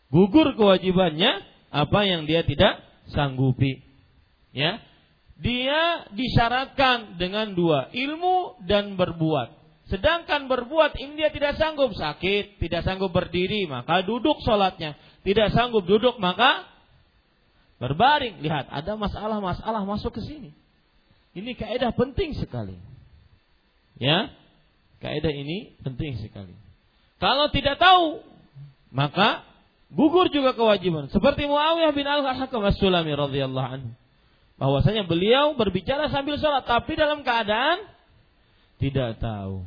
Gugur kewajibannya apa yang dia tidak sanggupi. Ya. Dia disyaratkan dengan dua, ilmu dan berbuat. Sedangkan berbuat ini dia tidak sanggup sakit, tidak sanggup berdiri, maka duduk sholatnya. Tidak sanggup duduk, maka berbaring. Lihat, ada masalah-masalah masuk ke sini. Ini kaidah penting sekali. Ya, kaidah ini penting sekali. Kalau tidak tahu, maka gugur juga kewajiban. Seperti Muawiyah bin Al-Hakam As-Sulami radhiyallahu anhu. Bahwasanya beliau berbicara sambil sholat, tapi dalam keadaan tidak tahu.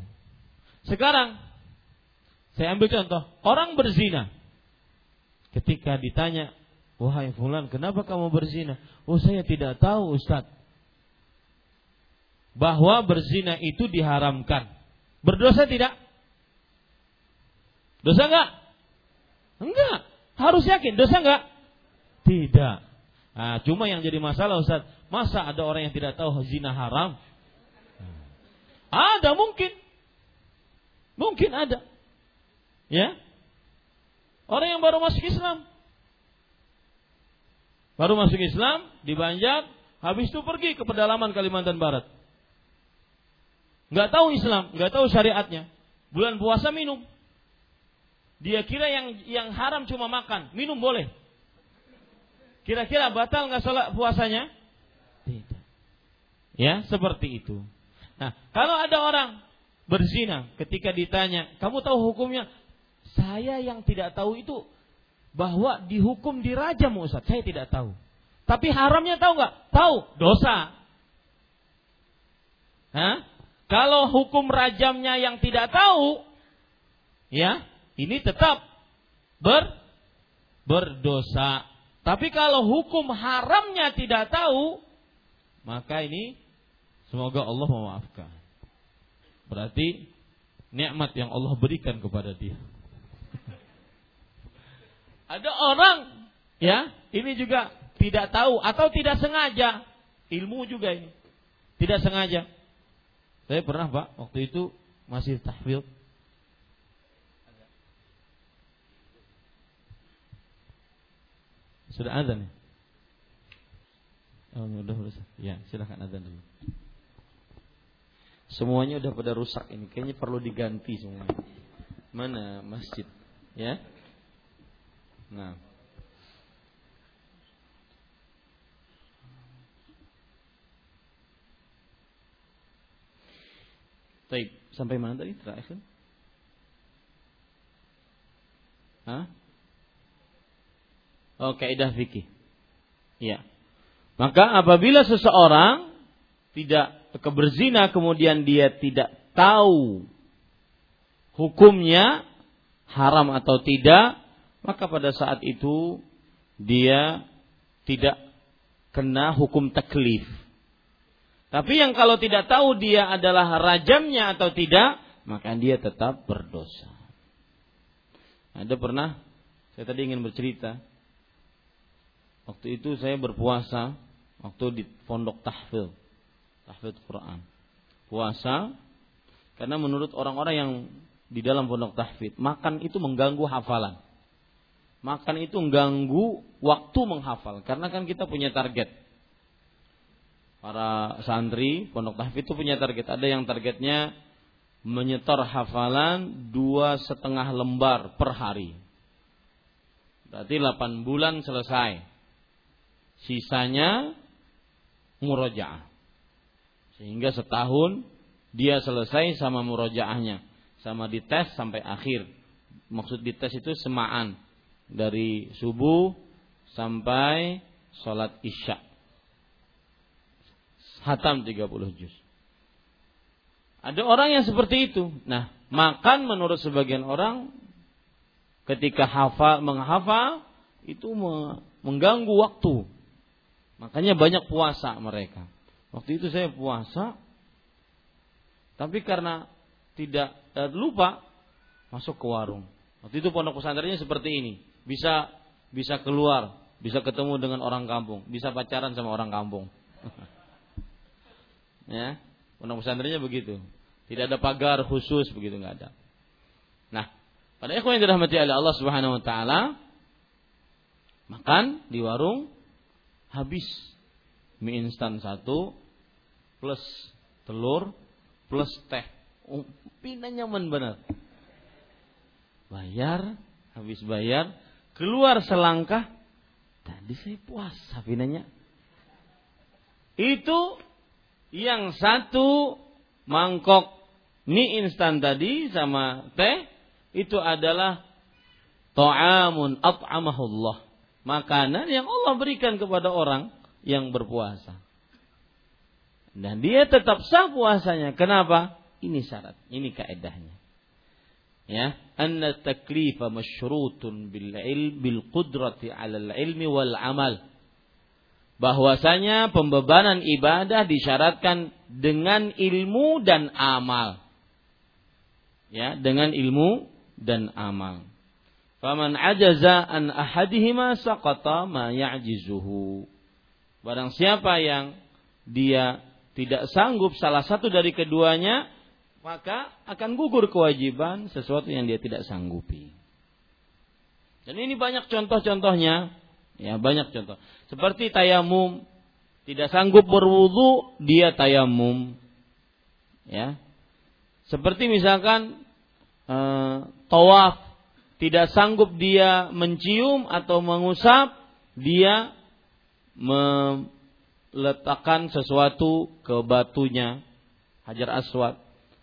Sekarang saya ambil contoh, orang berzina. Ketika ditanya, "Wahai fulan, kenapa kamu berzina?" "Oh, saya tidak tahu, Ustaz." Bahwa berzina itu diharamkan. Berdosa tidak? Dosa enggak? Enggak. Harus yakin, dosa enggak? Tidak. Nah, cuma yang jadi masalah Ustaz, masa ada orang yang tidak tahu zina haram? Ada mungkin. Mungkin ada. Ya. Orang yang baru masuk Islam. Baru masuk Islam, di Banjar, habis itu pergi ke pedalaman Kalimantan Barat. Nggak tahu Islam, nggak tahu syariatnya. Bulan puasa minum. Dia kira yang yang haram cuma makan, minum boleh. Kira-kira batal nggak sholat puasanya? Tidak. Ya, seperti itu. Nah, kalau ada orang berzina ketika ditanya, kamu tahu hukumnya? Saya yang tidak tahu itu bahwa dihukum dirajam Ustaz. Saya tidak tahu. Tapi haramnya tahu nggak? Tahu, dosa. Hah? Kalau hukum rajamnya yang tidak tahu, ya, ini tetap ber berdosa. Tapi kalau hukum haramnya tidak tahu, maka ini Semoga Allah memaafkan. Berarti nikmat yang Allah berikan kepada dia. Ada orang ya, ini juga tidak tahu atau tidak sengaja. Ilmu juga ini. Tidak sengaja. Saya pernah, Pak, waktu itu masih tahfidz Sudah azan ya? Oh, udah berusaha. Ya, silakan azan dulu. Semuanya udah pada rusak ini. Kayaknya perlu diganti semuanya. Mana masjid? Ya. Nah. Baik, sampai mana tadi terakhir? Hah? Oh, kaidah fikih. Ya. Maka apabila seseorang tidak keberzina kemudian dia tidak tahu hukumnya haram atau tidak, maka pada saat itu dia tidak kena hukum taklif. Tapi yang kalau tidak tahu dia adalah rajamnya atau tidak, maka dia tetap berdosa. Ada pernah saya tadi ingin bercerita. Waktu itu saya berpuasa waktu di pondok tahfil tahfidz Quran. Puasa karena menurut orang-orang yang di dalam pondok tahfidz, makan itu mengganggu hafalan. Makan itu mengganggu waktu menghafal karena kan kita punya target. Para santri pondok tahfidz itu punya target. Ada yang targetnya menyetor hafalan dua setengah lembar per hari. Berarti 8 bulan selesai. Sisanya murojaah. Sehingga setahun dia selesai sama murojaahnya. Sama dites sampai akhir. Maksud dites itu semaan. Dari subuh sampai sholat isya. Hatam 30 juz. Ada orang yang seperti itu. Nah, makan menurut sebagian orang ketika hafal menghafal itu mengganggu waktu. Makanya banyak puasa mereka. Waktu itu saya puasa, tapi karena tidak eh, lupa masuk ke warung. Waktu itu pondok pesantrennya seperti ini, bisa bisa keluar, bisa ketemu dengan orang kampung, bisa pacaran sama orang kampung. ya, pondok pesantrennya begitu. Tidak ada pagar khusus begitu nggak ada. Nah, pada ikhwan yang dirahmati oleh Allah Subhanahu wa taala, makan di warung habis mie instan satu plus telur plus teh. Oh, pindah nyaman benar. Bayar, habis bayar, keluar selangkah, tadi saya puasa pinanya. Itu yang satu mangkok mie instan tadi sama teh itu adalah ta'amun at'amahullah. Makanan yang Allah berikan kepada orang yang berpuasa. Dan dia tetap sah puasanya. Kenapa? Ini syarat, ini kaedahnya. Ya, anna taklifa masyrutun bil ilm bil qudrati 'ala al ilmi wal amal. Bahwasanya pembebanan ibadah disyaratkan dengan ilmu dan amal. Ya, dengan ilmu dan amal. Faman ajaza an ahadihima saqata ma ya'jizuhu. Barang siapa yang dia tidak sanggup salah satu dari keduanya, maka akan gugur kewajiban sesuatu yang dia tidak sanggupi. Dan ini banyak contoh-contohnya, ya banyak contoh. Seperti tayamum, tidak sanggup berwudu, dia tayamum. Ya. Seperti misalkan e, tawaf, tidak sanggup dia mencium atau mengusap, dia meletakkan sesuatu ke batunya, hajar aswad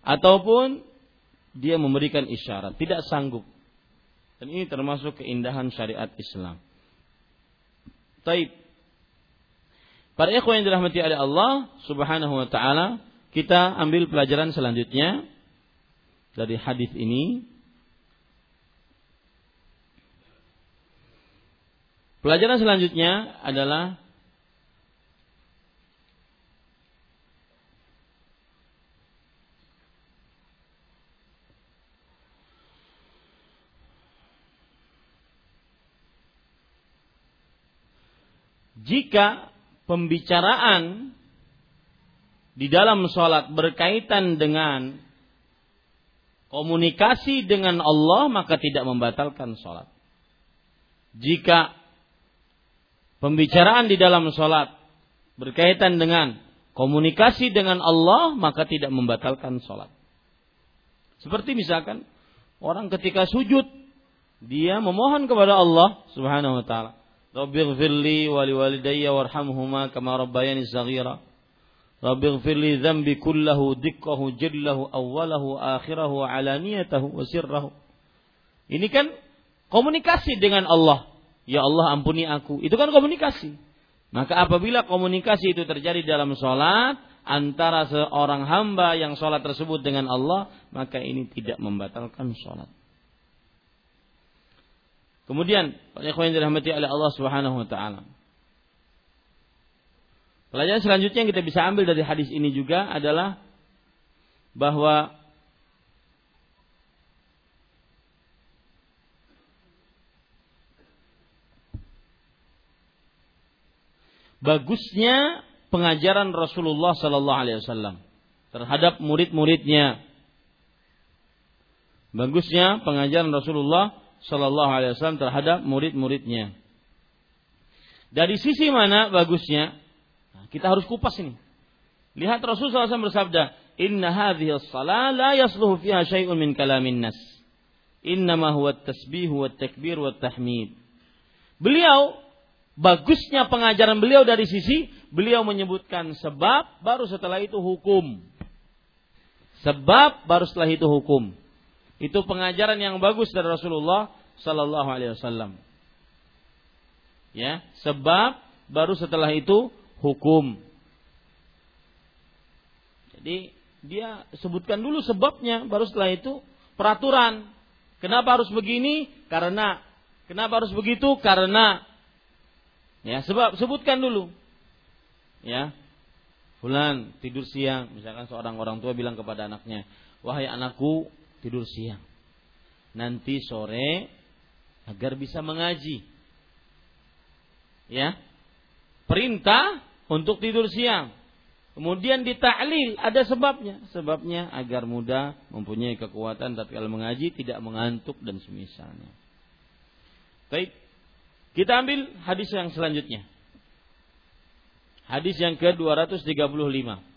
ataupun dia memberikan isyarat, tidak sanggup. Dan ini termasuk keindahan syariat Islam. Taib. Para ikhwan yang dirahmati oleh Allah Subhanahu wa taala, kita ambil pelajaran selanjutnya dari hadis ini. Pelajaran selanjutnya adalah jika pembicaraan di dalam sholat berkaitan dengan komunikasi dengan Allah maka tidak membatalkan sholat. Jika pembicaraan di dalam sholat berkaitan dengan komunikasi dengan Allah maka tidak membatalkan sholat. Seperti misalkan orang ketika sujud dia memohon kepada Allah Subhanahu wa taala. Rabbighfirli Wali liwalidayya warhamhuma kama rabbayani saghira. Rabbighfirli dzambi kullahu dikkahu jallahu awwalahu akhirahu alaniyatahu wa sirrahu. Ini kan komunikasi dengan Allah ya Allah ampuni aku. Itu kan komunikasi. Maka apabila komunikasi itu terjadi dalam sholat antara seorang hamba yang sholat tersebut dengan Allah maka ini tidak membatalkan sholat. Kemudian, yang dirahmati oleh Allah Subhanahu wa taala. Pelajaran selanjutnya yang kita bisa ambil dari hadis ini juga adalah bahwa bagusnya pengajaran Rasulullah Sallallahu Alaihi Wasallam terhadap murid-muridnya. Bagusnya pengajaran Rasulullah Shallallahu Alaihi Wasallam terhadap murid-muridnya. Dari sisi mana bagusnya? Nah, kita harus kupas ini. Lihat Rasulullah SAW bersabda, Inna hadhihi salat la yasluhu fiha syai'un min kalamin nas. Innama huwa tasbih wa takbir wa tahmid. Beliau bagusnya pengajaran beliau dari sisi beliau menyebutkan sebab baru setelah itu hukum. Sebab baru setelah itu hukum. Itu pengajaran yang bagus dari Rasulullah Sallallahu Alaihi Wasallam. Ya, sebab baru setelah itu hukum. Jadi dia sebutkan dulu sebabnya, baru setelah itu peraturan. Kenapa harus begini? Karena. Kenapa harus begitu? Karena. Ya, sebab sebutkan dulu. Ya. Fulan tidur siang, misalkan seorang orang tua bilang kepada anaknya, "Wahai anakku, tidur siang. Nanti sore agar bisa mengaji. Ya. Perintah untuk tidur siang. Kemudian ditaklil ada sebabnya. Sebabnya agar mudah mempunyai kekuatan tatkala mengaji tidak mengantuk dan semisalnya. Baik. Kita ambil hadis yang selanjutnya. Hadis yang ke-235.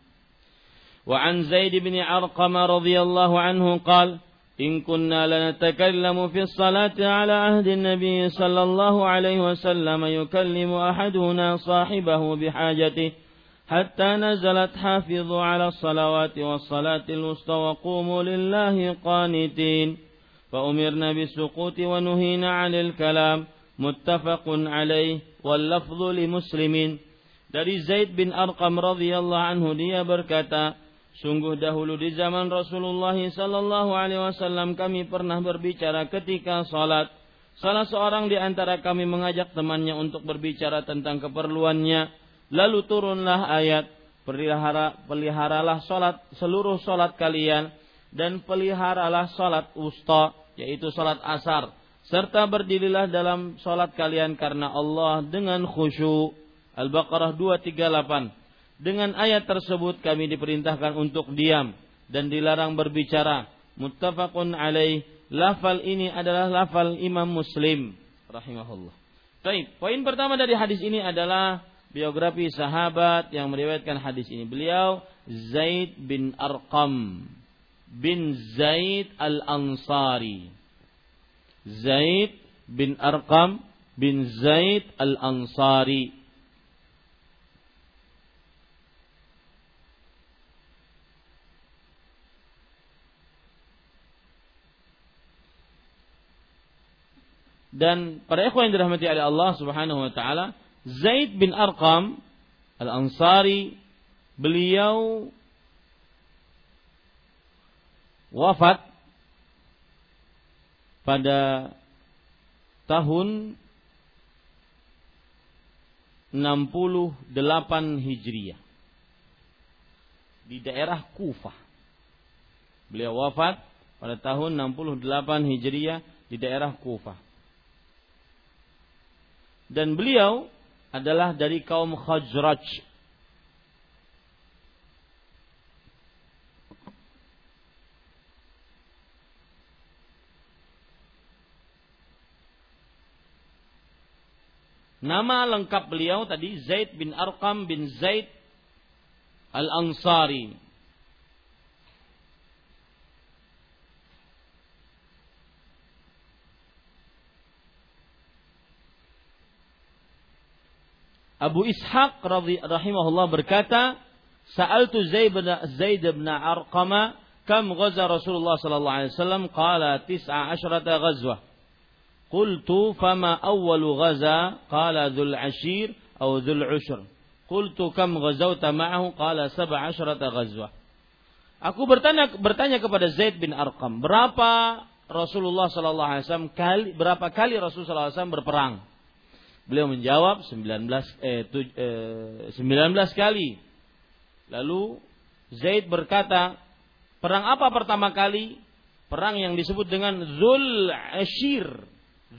وعن زيد بن أرقم رضي الله عنه قال إن كنا لنتكلم في الصلاة على عهد النبي صلى الله عليه وسلم يكلم أحدنا صاحبه بحاجته حتى نزلت حافظوا على الصلوات والصلاة الوسطى وقوموا لله قانتين فأمرنا بالسقوط ونهينا عن الكلام muttafaqun alaih wal lafdhu li muslimin dari Zaid bin Arqam radhiyallahu anhu dia berkata Sungguh dahulu di zaman Rasulullah sallallahu alaihi wasallam kami pernah berbicara ketika salat. Salah seorang di antara kami mengajak temannya untuk berbicara tentang keperluannya. Lalu turunlah ayat, pelihara, peliharalah salat seluruh salat kalian dan peliharalah salat usta yaitu salat asar serta berdirilah dalam salat kalian karena Allah dengan khusyuk. Al-Baqarah 238 dengan ayat tersebut kami diperintahkan untuk diam dan dilarang berbicara. Muttafaqun alaih. Lafal ini adalah lafal Imam Muslim rahimahullah. Baik, poin pertama dari hadis ini adalah biografi sahabat yang meriwayatkan hadis ini. Beliau Zaid bin Arqam bin Zaid Al-Ansari. Zaid bin Arqam bin Zaid Al-Ansari. Dan para ikhwan yang dirahmati oleh Allah Subhanahu wa taala, Zaid bin Arqam Al-Ansari beliau wafat pada tahun 68 Hijriah di daerah Kufah. Beliau wafat pada tahun 68 Hijriah di daerah Kufah dan beliau adalah dari kaum Khazraj. Nama lengkap beliau tadi Zaid bin Arqam bin Zaid Al-Ansari. Abu Ishaq rahimahullah berkata, Sa'altu Zaid bin Zaid bin Arqama kam ghaza Rasulullah sallallahu alaihi wasallam qala tis'a asyrata ghazwah. Qultu fama awwalu ghaza qala dzul ashir atau dzul ushr. Qultu kam ghazawta ma'ahu qala sab'a asyrata ghazwah. Aku bertanya bertanya kepada Zaid bin Arqam, berapa Rasulullah sallallahu alaihi wasallam kali berapa kali Rasulullah sallallahu alaihi wasallam berperang? Beliau menjawab 19 eh, tuj, eh 19 kali. Lalu Zaid berkata, perang apa pertama kali? Perang yang disebut dengan Zul Ashir.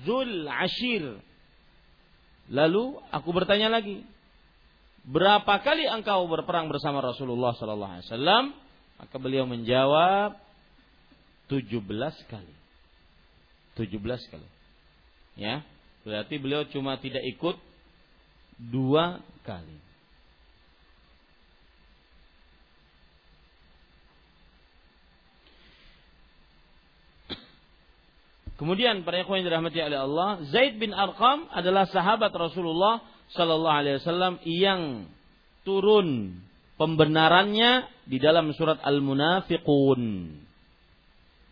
Zul Ashir. Lalu aku bertanya lagi, berapa kali engkau berperang bersama Rasulullah sallallahu alaihi wasallam? Maka beliau menjawab 17 kali. 17 kali. Ya. Berarti beliau cuma tidak ikut dua kali. Kemudian para ikhwan yang dirahmati oleh Allah, Zaid bin Arqam adalah sahabat Rasulullah sallallahu alaihi wasallam yang turun pembenarannya di dalam surat Al-Munafiqun.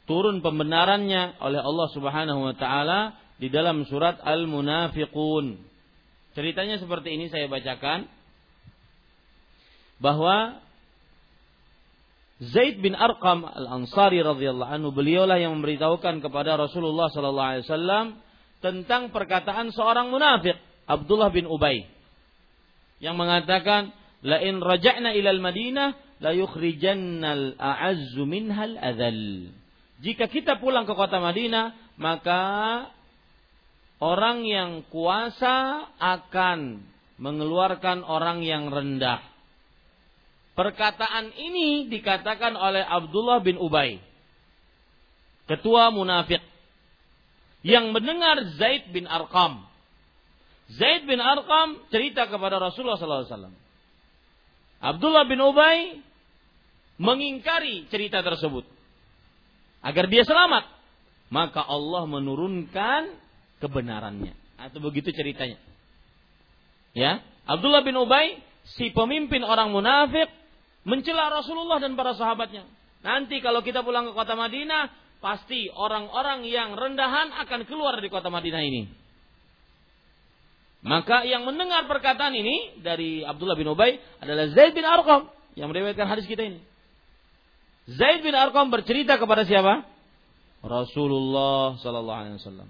Turun pembenarannya oleh Allah Subhanahu wa taala di dalam surat Al-Munafiqun. Ceritanya seperti ini saya bacakan bahwa Zaid bin Arqam Al-Ansari radhiyallahu anhu beliaulah yang memberitahukan kepada Rasulullah sallallahu alaihi wasallam tentang perkataan seorang munafik Abdullah bin Ubay yang mengatakan la in raja'na ilal Madinah la yukhrijannal a'azzu minhal adzal. Jika kita pulang ke kota Madinah, maka orang yang kuasa akan mengeluarkan orang yang rendah. Perkataan ini dikatakan oleh Abdullah bin Ubay, ketua munafik, yang mendengar Zaid bin Arqam. Zaid bin Arqam cerita kepada Rasulullah SAW. Abdullah bin Ubay mengingkari cerita tersebut agar dia selamat, maka Allah menurunkan kebenarannya. Atau begitu ceritanya. Ya, Abdullah bin Ubay, si pemimpin orang munafik, mencela Rasulullah dan para sahabatnya. Nanti kalau kita pulang ke kota Madinah, pasti orang-orang yang rendahan akan keluar dari kota Madinah ini. Maka yang mendengar perkataan ini dari Abdullah bin Ubay adalah Zaid bin Arqam yang meriwayatkan hadis kita ini. Zaid bin Arqam bercerita kepada siapa? Rasulullah sallallahu alaihi wasallam.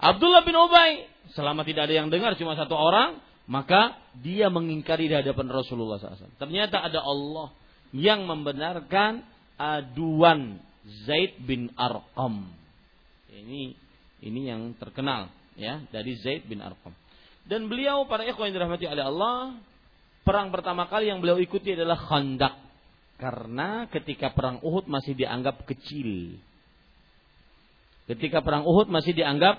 Abdullah bin Ubay selama tidak ada yang dengar cuma satu orang, maka dia mengingkari di hadapan Rasulullah SAW. Ternyata ada Allah yang membenarkan aduan Zaid bin Arqam. Ini ini yang terkenal ya dari Zaid bin Arqam. Dan beliau para ikhwan yang dirahmati oleh Allah, perang pertama kali yang beliau ikuti adalah Khandaq. Karena ketika perang Uhud masih dianggap kecil. Ketika perang Uhud masih dianggap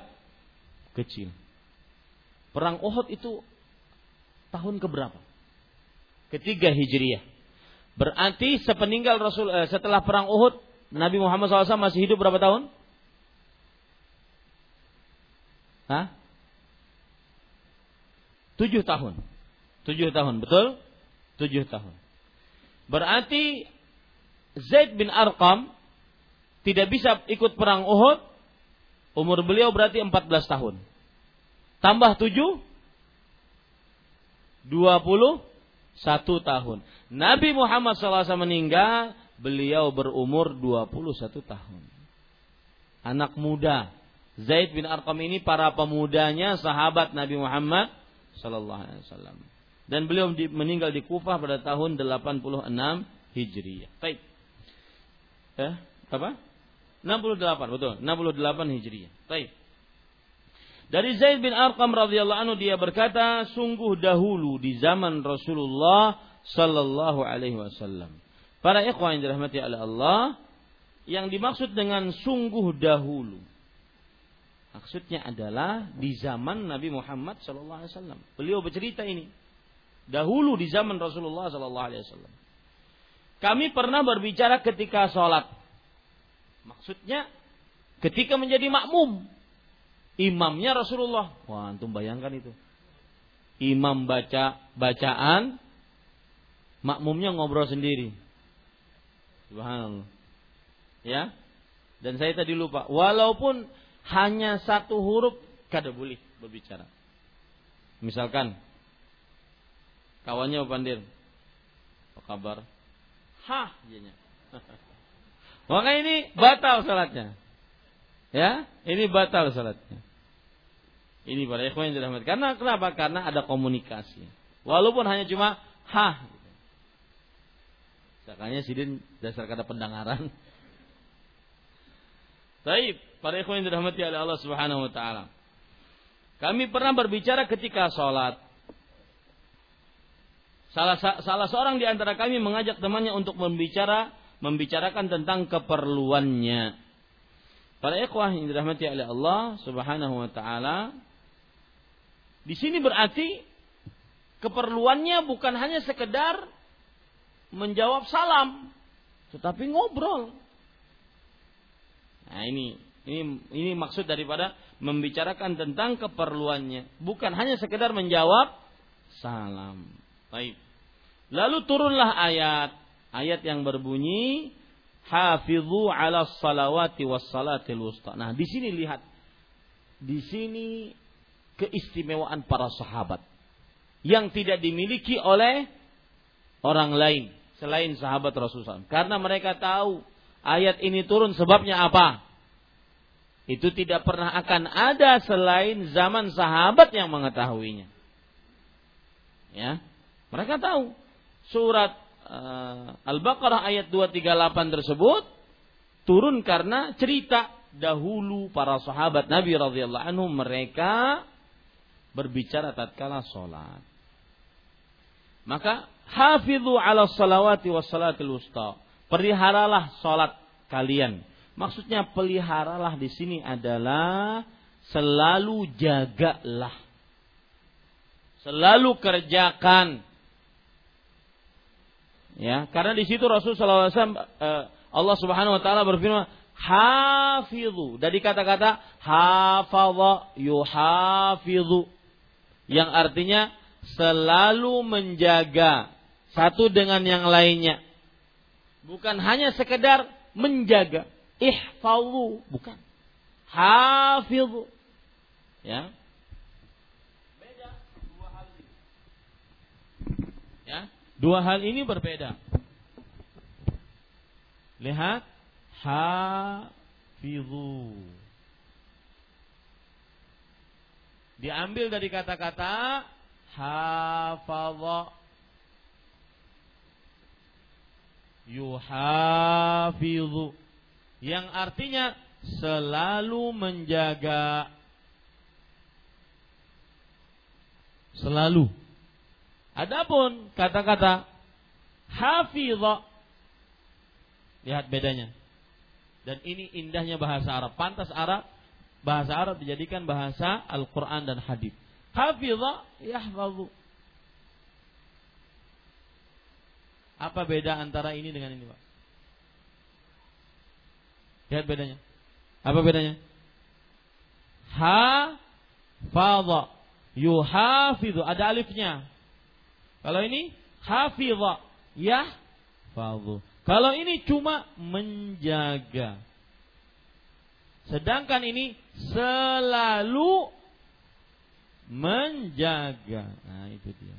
kecil. Perang Uhud itu tahun keberapa? Ketiga Hijriah. Berarti sepeninggal Rasul eh, setelah perang Uhud, Nabi Muhammad SAW masih hidup berapa tahun? Hah? Tujuh tahun. Tujuh tahun, betul? Tujuh tahun. Berarti Zaid bin Arqam tidak bisa ikut perang Uhud. Umur beliau berarti 14 tahun. Tambah tujuh, 21 tahun. Nabi Muhammad SAW meninggal, beliau berumur 21 tahun. Anak muda. Zaid bin Arqam ini para pemudanya sahabat Nabi Muhammad Wasallam. Dan beliau meninggal di Kufah pada tahun 86 Hijriah. Baik. Eh, apa? 68, betul. 68 Hijriah. Baik. Dari Zaid bin Arqam radhiyallahu anhu dia berkata, sungguh dahulu di zaman Rasulullah sallallahu alaihi wasallam. Para ikhwan yang dirahmati oleh Allah, yang dimaksud dengan sungguh dahulu maksudnya adalah di zaman Nabi Muhammad sallallahu alaihi wasallam. Beliau bercerita ini dahulu di zaman Rasulullah sallallahu alaihi wasallam. Kami pernah berbicara ketika sholat. Maksudnya ketika menjadi makmum imamnya Rasulullah. Wah, antum bayangkan itu. Imam baca bacaan, makmumnya ngobrol sendiri. Subhanallah. Ya. Dan saya tadi lupa, walaupun hanya satu huruf kada boleh berbicara. Misalkan kawannya Pandir. Apa kabar? Hah, jadinya. Maka ini batal salatnya. Ya, ini batal salatnya. Ini para ikhwan yang dirahmati. Karena kenapa? Karena ada komunikasi. Walaupun hanya cuma ha. Sakanya sidin dasar kata pendengaran. Baik, para ikhwan yang dirahmati oleh Allah Subhanahu wa taala. Kami pernah berbicara ketika sholat. Salah, salah seorang di antara kami mengajak temannya untuk membicara membicarakan tentang keperluannya. Para ikhwah yang dirahmati oleh Allah Subhanahu wa taala di sini berarti keperluannya bukan hanya sekedar menjawab salam tetapi ngobrol. Nah, ini ini ini maksud daripada membicarakan tentang keperluannya, bukan hanya sekedar menjawab salam. Baik. Lalu turunlah ayat ayat yang berbunyi Hafizu ala salawati was wusta. Nah, di sini lihat. Di sini keistimewaan para sahabat yang tidak dimiliki oleh orang lain selain sahabat Rasulullah. Karena mereka tahu ayat ini turun sebabnya apa? Itu tidak pernah akan ada selain zaman sahabat yang mengetahuinya. Ya, mereka tahu surat Al-Baqarah ayat 238 tersebut turun karena cerita dahulu para sahabat Nabi radhiyallahu anhu mereka berbicara tatkala salat. Maka hafizu ala salawati was salatil wusta. Peliharalah salat kalian. Maksudnya peliharalah di sini adalah selalu jagalah. Selalu kerjakan Ya, karena di situ Rasulullah SAW uh, Allah Subhanahu wa taala berfirman, "Hafizu." Dari kata-kata hafadha yuhafizu yang artinya selalu menjaga satu dengan yang lainnya. Bukan hanya sekedar menjaga, ihfazu, bukan. Hafizu. Ya. Beda. Ya, dua hal ini berbeda. Lihat hafizu. Diambil dari kata-kata hafadha yuhafizu yang artinya selalu menjaga selalu adapun kata-kata hafidha lihat bedanya dan ini indahnya bahasa Arab pantas Arab bahasa Arab dijadikan bahasa Al-Quran dan hadis. Hafidha yahfadhu. Apa beda antara ini dengan ini, Pak? Lihat bedanya. Apa bedanya? Ha fadha yuhafidhu ada alifnya. Kalau ini hafidha yahfadhu. Kalau ini cuma menjaga. Sedangkan ini selalu menjaga. Nah, itu dia.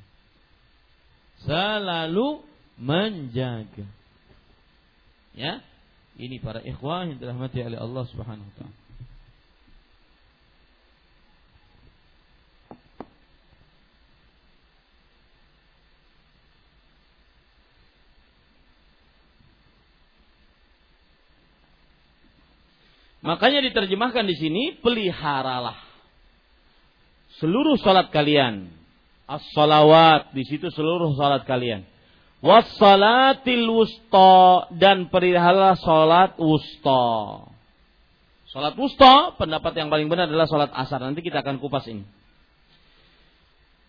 Selalu menjaga. Ya. Ini para ikhwah yang dirahmati oleh Allah Subhanahu wa taala. Makanya diterjemahkan di sini peliharalah seluruh salat kalian. As-salawat di situ seluruh salat kalian. Was-salatil wusta dan peliharalah salat wusta. Salat wusta pendapat yang paling benar adalah salat asar. Nanti kita akan kupas ini.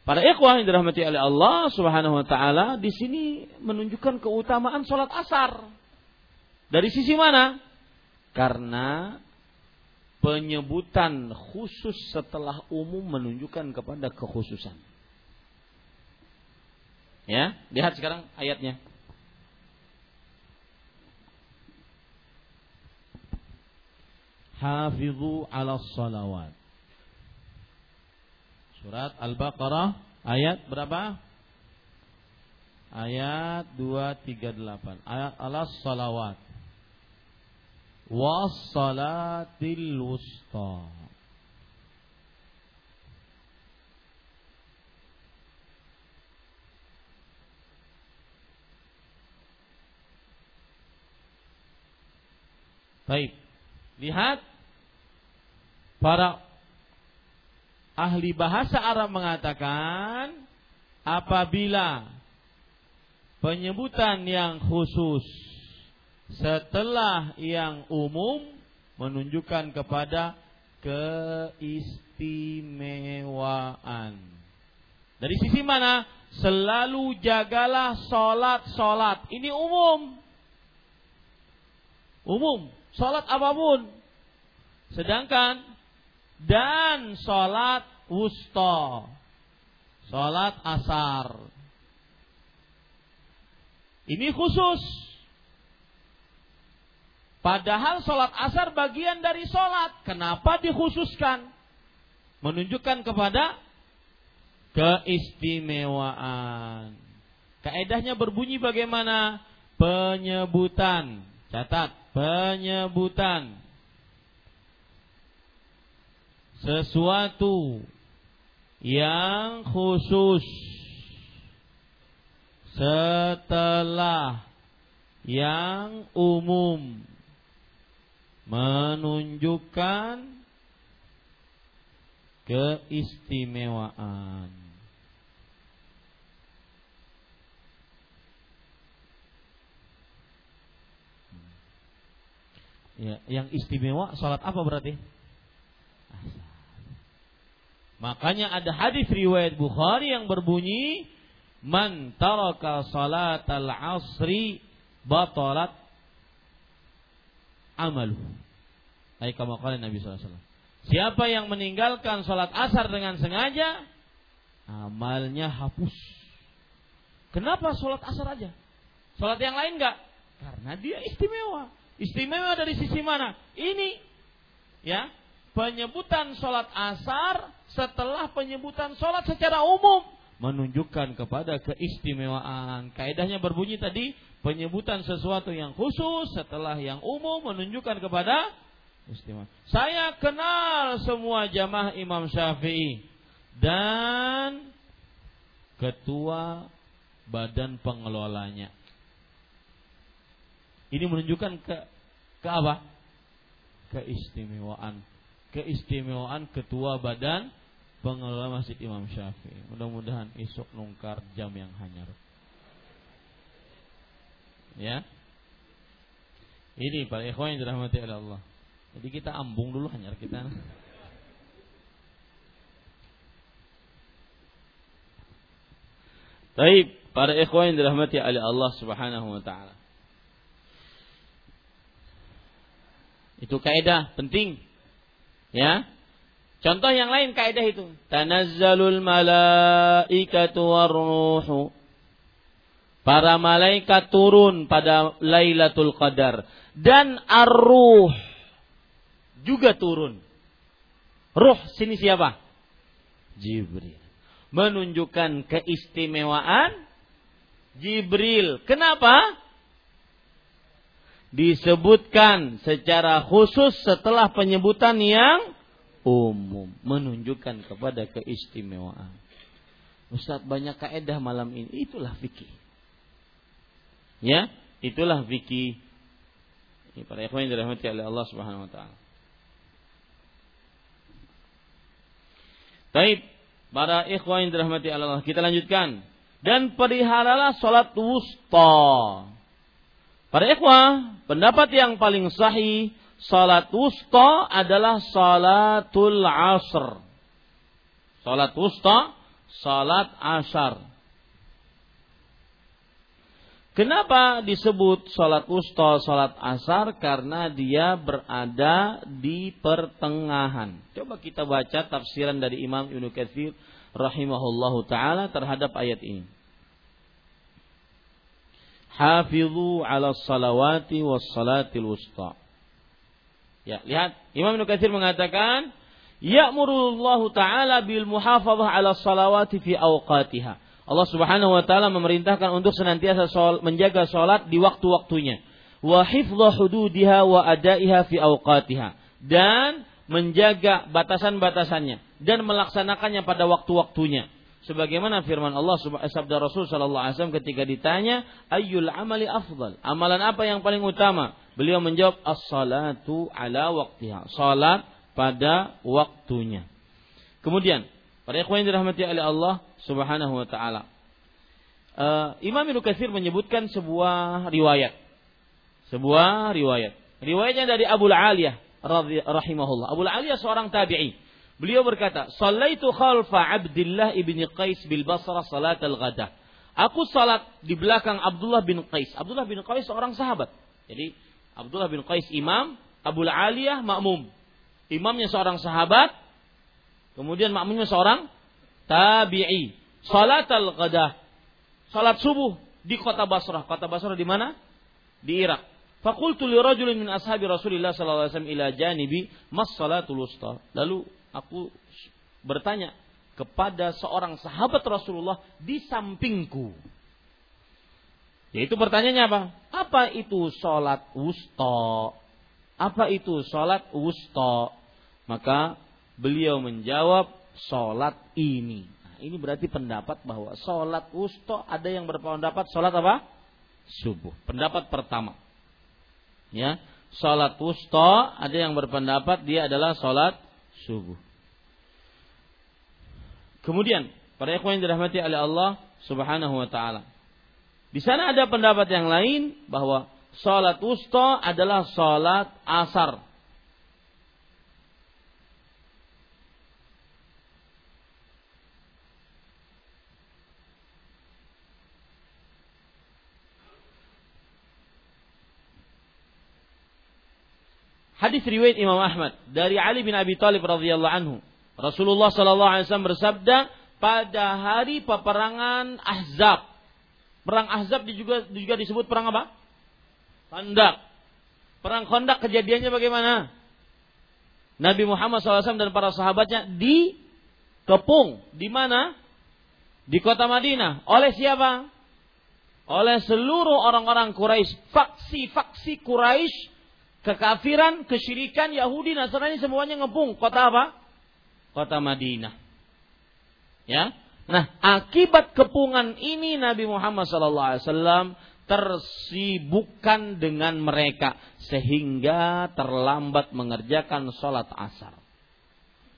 Para ikhwah yang dirahmati oleh Allah Subhanahu wa taala di sini menunjukkan keutamaan salat asar. Dari sisi mana? Karena penyebutan khusus setelah umum menunjukkan kepada kekhususan. Ya, lihat sekarang ayatnya. Hafizu ala salawat. Surat Al-Baqarah ayat berapa? Ayat 238. Ayat ala salawat wassalatil wusta. Baik. Lihat para ahli bahasa Arab mengatakan apabila penyebutan yang khusus setelah yang umum menunjukkan kepada keistimewaan. Dari sisi mana? Selalu jagalah solat-solat. Ini umum. Umum. Solat apa pun. Sedangkan dan solat wusta. Solat asar. Ini khusus Padahal sholat asar bagian dari sholat. Kenapa dikhususkan? Menunjukkan kepada keistimewaan. Kaedahnya berbunyi bagaimana? Penyebutan. Catat. Penyebutan. Sesuatu yang khusus setelah yang umum menunjukkan keistimewaan. Ya, yang istimewa salat apa berarti? Makanya ada hadis riwayat Bukhari yang berbunyi man taraka salatal asri batalat amalu. Kama Nabi SAW. Siapa yang meninggalkan sholat asar dengan sengaja, amalnya hapus. Kenapa sholat asar aja? Sholat yang lain enggak? Karena dia istimewa. Istimewa dari sisi mana? Ini, ya, penyebutan sholat asar setelah penyebutan sholat secara umum menunjukkan kepada keistimewaan. Kaidahnya berbunyi tadi penyebutan sesuatu yang khusus setelah yang umum menunjukkan kepada istimewa. Saya kenal semua jamaah Imam Syafi'i dan ketua badan pengelolanya. Ini menunjukkan ke ke apa? Keistimewaan. Keistimewaan ketua badan pengelola Masjid Imam Syafi'i. Mudah-mudahan esok nungkar jam yang hanyar. Ya. Ini para ikhwan yang dirahmati oleh Allah. Jadi kita ambung dulu hanya kita. Baik, para ikhwan yang dirahmati oleh Allah Subhanahu wa taala. Itu kaidah penting. Ya. Contoh yang lain kaidah itu. Tanazzalul malaikatu warruhu. Para malaikat turun pada Lailatul Qadar dan ar-ruh juga turun. Ruh sini siapa? Jibril. Menunjukkan keistimewaan Jibril. Kenapa? Disebutkan secara khusus setelah penyebutan yang umum. Menunjukkan kepada keistimewaan. Ustadz banyak kaedah malam ini. Itulah fikih. Ya, itulah fikih. Ini para ikhwan yang dirahmati oleh Allah Subhanahu wa taala. Baik, para ikhwan yang dirahmati Allah, kita lanjutkan. Dan peliharalah salat wusta. Para ikhwah, pendapat yang paling sahih, salat wusta adalah salatul asr. Salat wusta, salat asar. Kenapa disebut sholat wusta, sholat asar? Karena dia berada di pertengahan. Coba kita baca tafsiran dari Imam Ibnu Katsir rahimahullahu taala terhadap ayat ini. Hafizu ala salawati was salatil wusta. Ya, lihat Imam Ibnu Katsir mengatakan, Ya'murullahu taala bil muhafazah ala salawati fi awqatiha Allah Subhanahu wa taala memerintahkan untuk senantiasa sol, menjaga salat di waktu-waktunya. Wa hifdha hududiha wa adaiha fi awqatiha dan menjaga batasan-batasannya dan melaksanakannya pada waktu-waktunya. Sebagaimana firman Allah sabda Rasul sallallahu alaihi wasallam ketika ditanya, "Ayyul amali afdal?" Amalan apa yang paling utama? Beliau menjawab, "As-salatu ala waqtiha." Salat pada waktunya. Kemudian, para ikhwan yang dirahmati oleh Allah, Subhanahu wa taala. Uh, Imam Ibnu Katsir menyebutkan sebuah riwayat. Sebuah riwayat. Riwayatnya dari Abu Aliyah rahimahullah. Abu Aliyah seorang tabi'i. Beliau berkata, "Shallaitu khalfa Abdullah ibn Qais bil Basrah salat al-ghada." Aku salat di belakang Abdullah bin Qais. Abdullah bin Qais seorang sahabat. Jadi Abdullah bin Qais imam, Abu Aliyah makmum. Imamnya seorang sahabat, kemudian makmumnya seorang tabi'i. Salat al-ghadah. Salat subuh di kota Basrah. Kota Basrah di mana? Di Irak. Fakultu li rajulin min ashabi Rasulillah sallallahu alaihi wasallam ila janibi mas salatul usta. Lalu aku bertanya kepada seorang sahabat Rasulullah di sampingku. Yaitu pertanyaannya apa? Apa itu salat wusta? Apa itu salat wusta? Maka beliau menjawab sholat ini. Nah, ini berarti pendapat bahwa sholat wusto ada yang berpendapat sholat apa? Subuh. Pendapat pertama. Ya, sholat wusto ada yang berpendapat dia adalah sholat subuh. Kemudian para ikhwan yang dirahmati oleh Allah Subhanahu wa taala. Di sana ada pendapat yang lain bahwa sholat wusto adalah sholat asar. Hadis riwayat Imam Ahmad dari Ali bin Abi Thalib radhiyallahu anhu. Rasulullah sallallahu alaihi wasallam bersabda pada hari peperangan Ahzab. Perang Ahzab juga juga disebut perang apa? Khandaq. Perang Khandaq kejadiannya bagaimana? Nabi Muhammad SAW dan para sahabatnya di kepung di mana? Di kota Madinah. Oleh siapa? Oleh seluruh orang-orang Quraisy, faksi-faksi Quraisy kekafiran, kesyirikan, Yahudi, Nasrani semuanya ngepung kota apa? Kota Madinah. Ya. Nah, akibat kepungan ini Nabi Muhammad SAW tersibukkan dengan mereka sehingga terlambat mengerjakan sholat asar.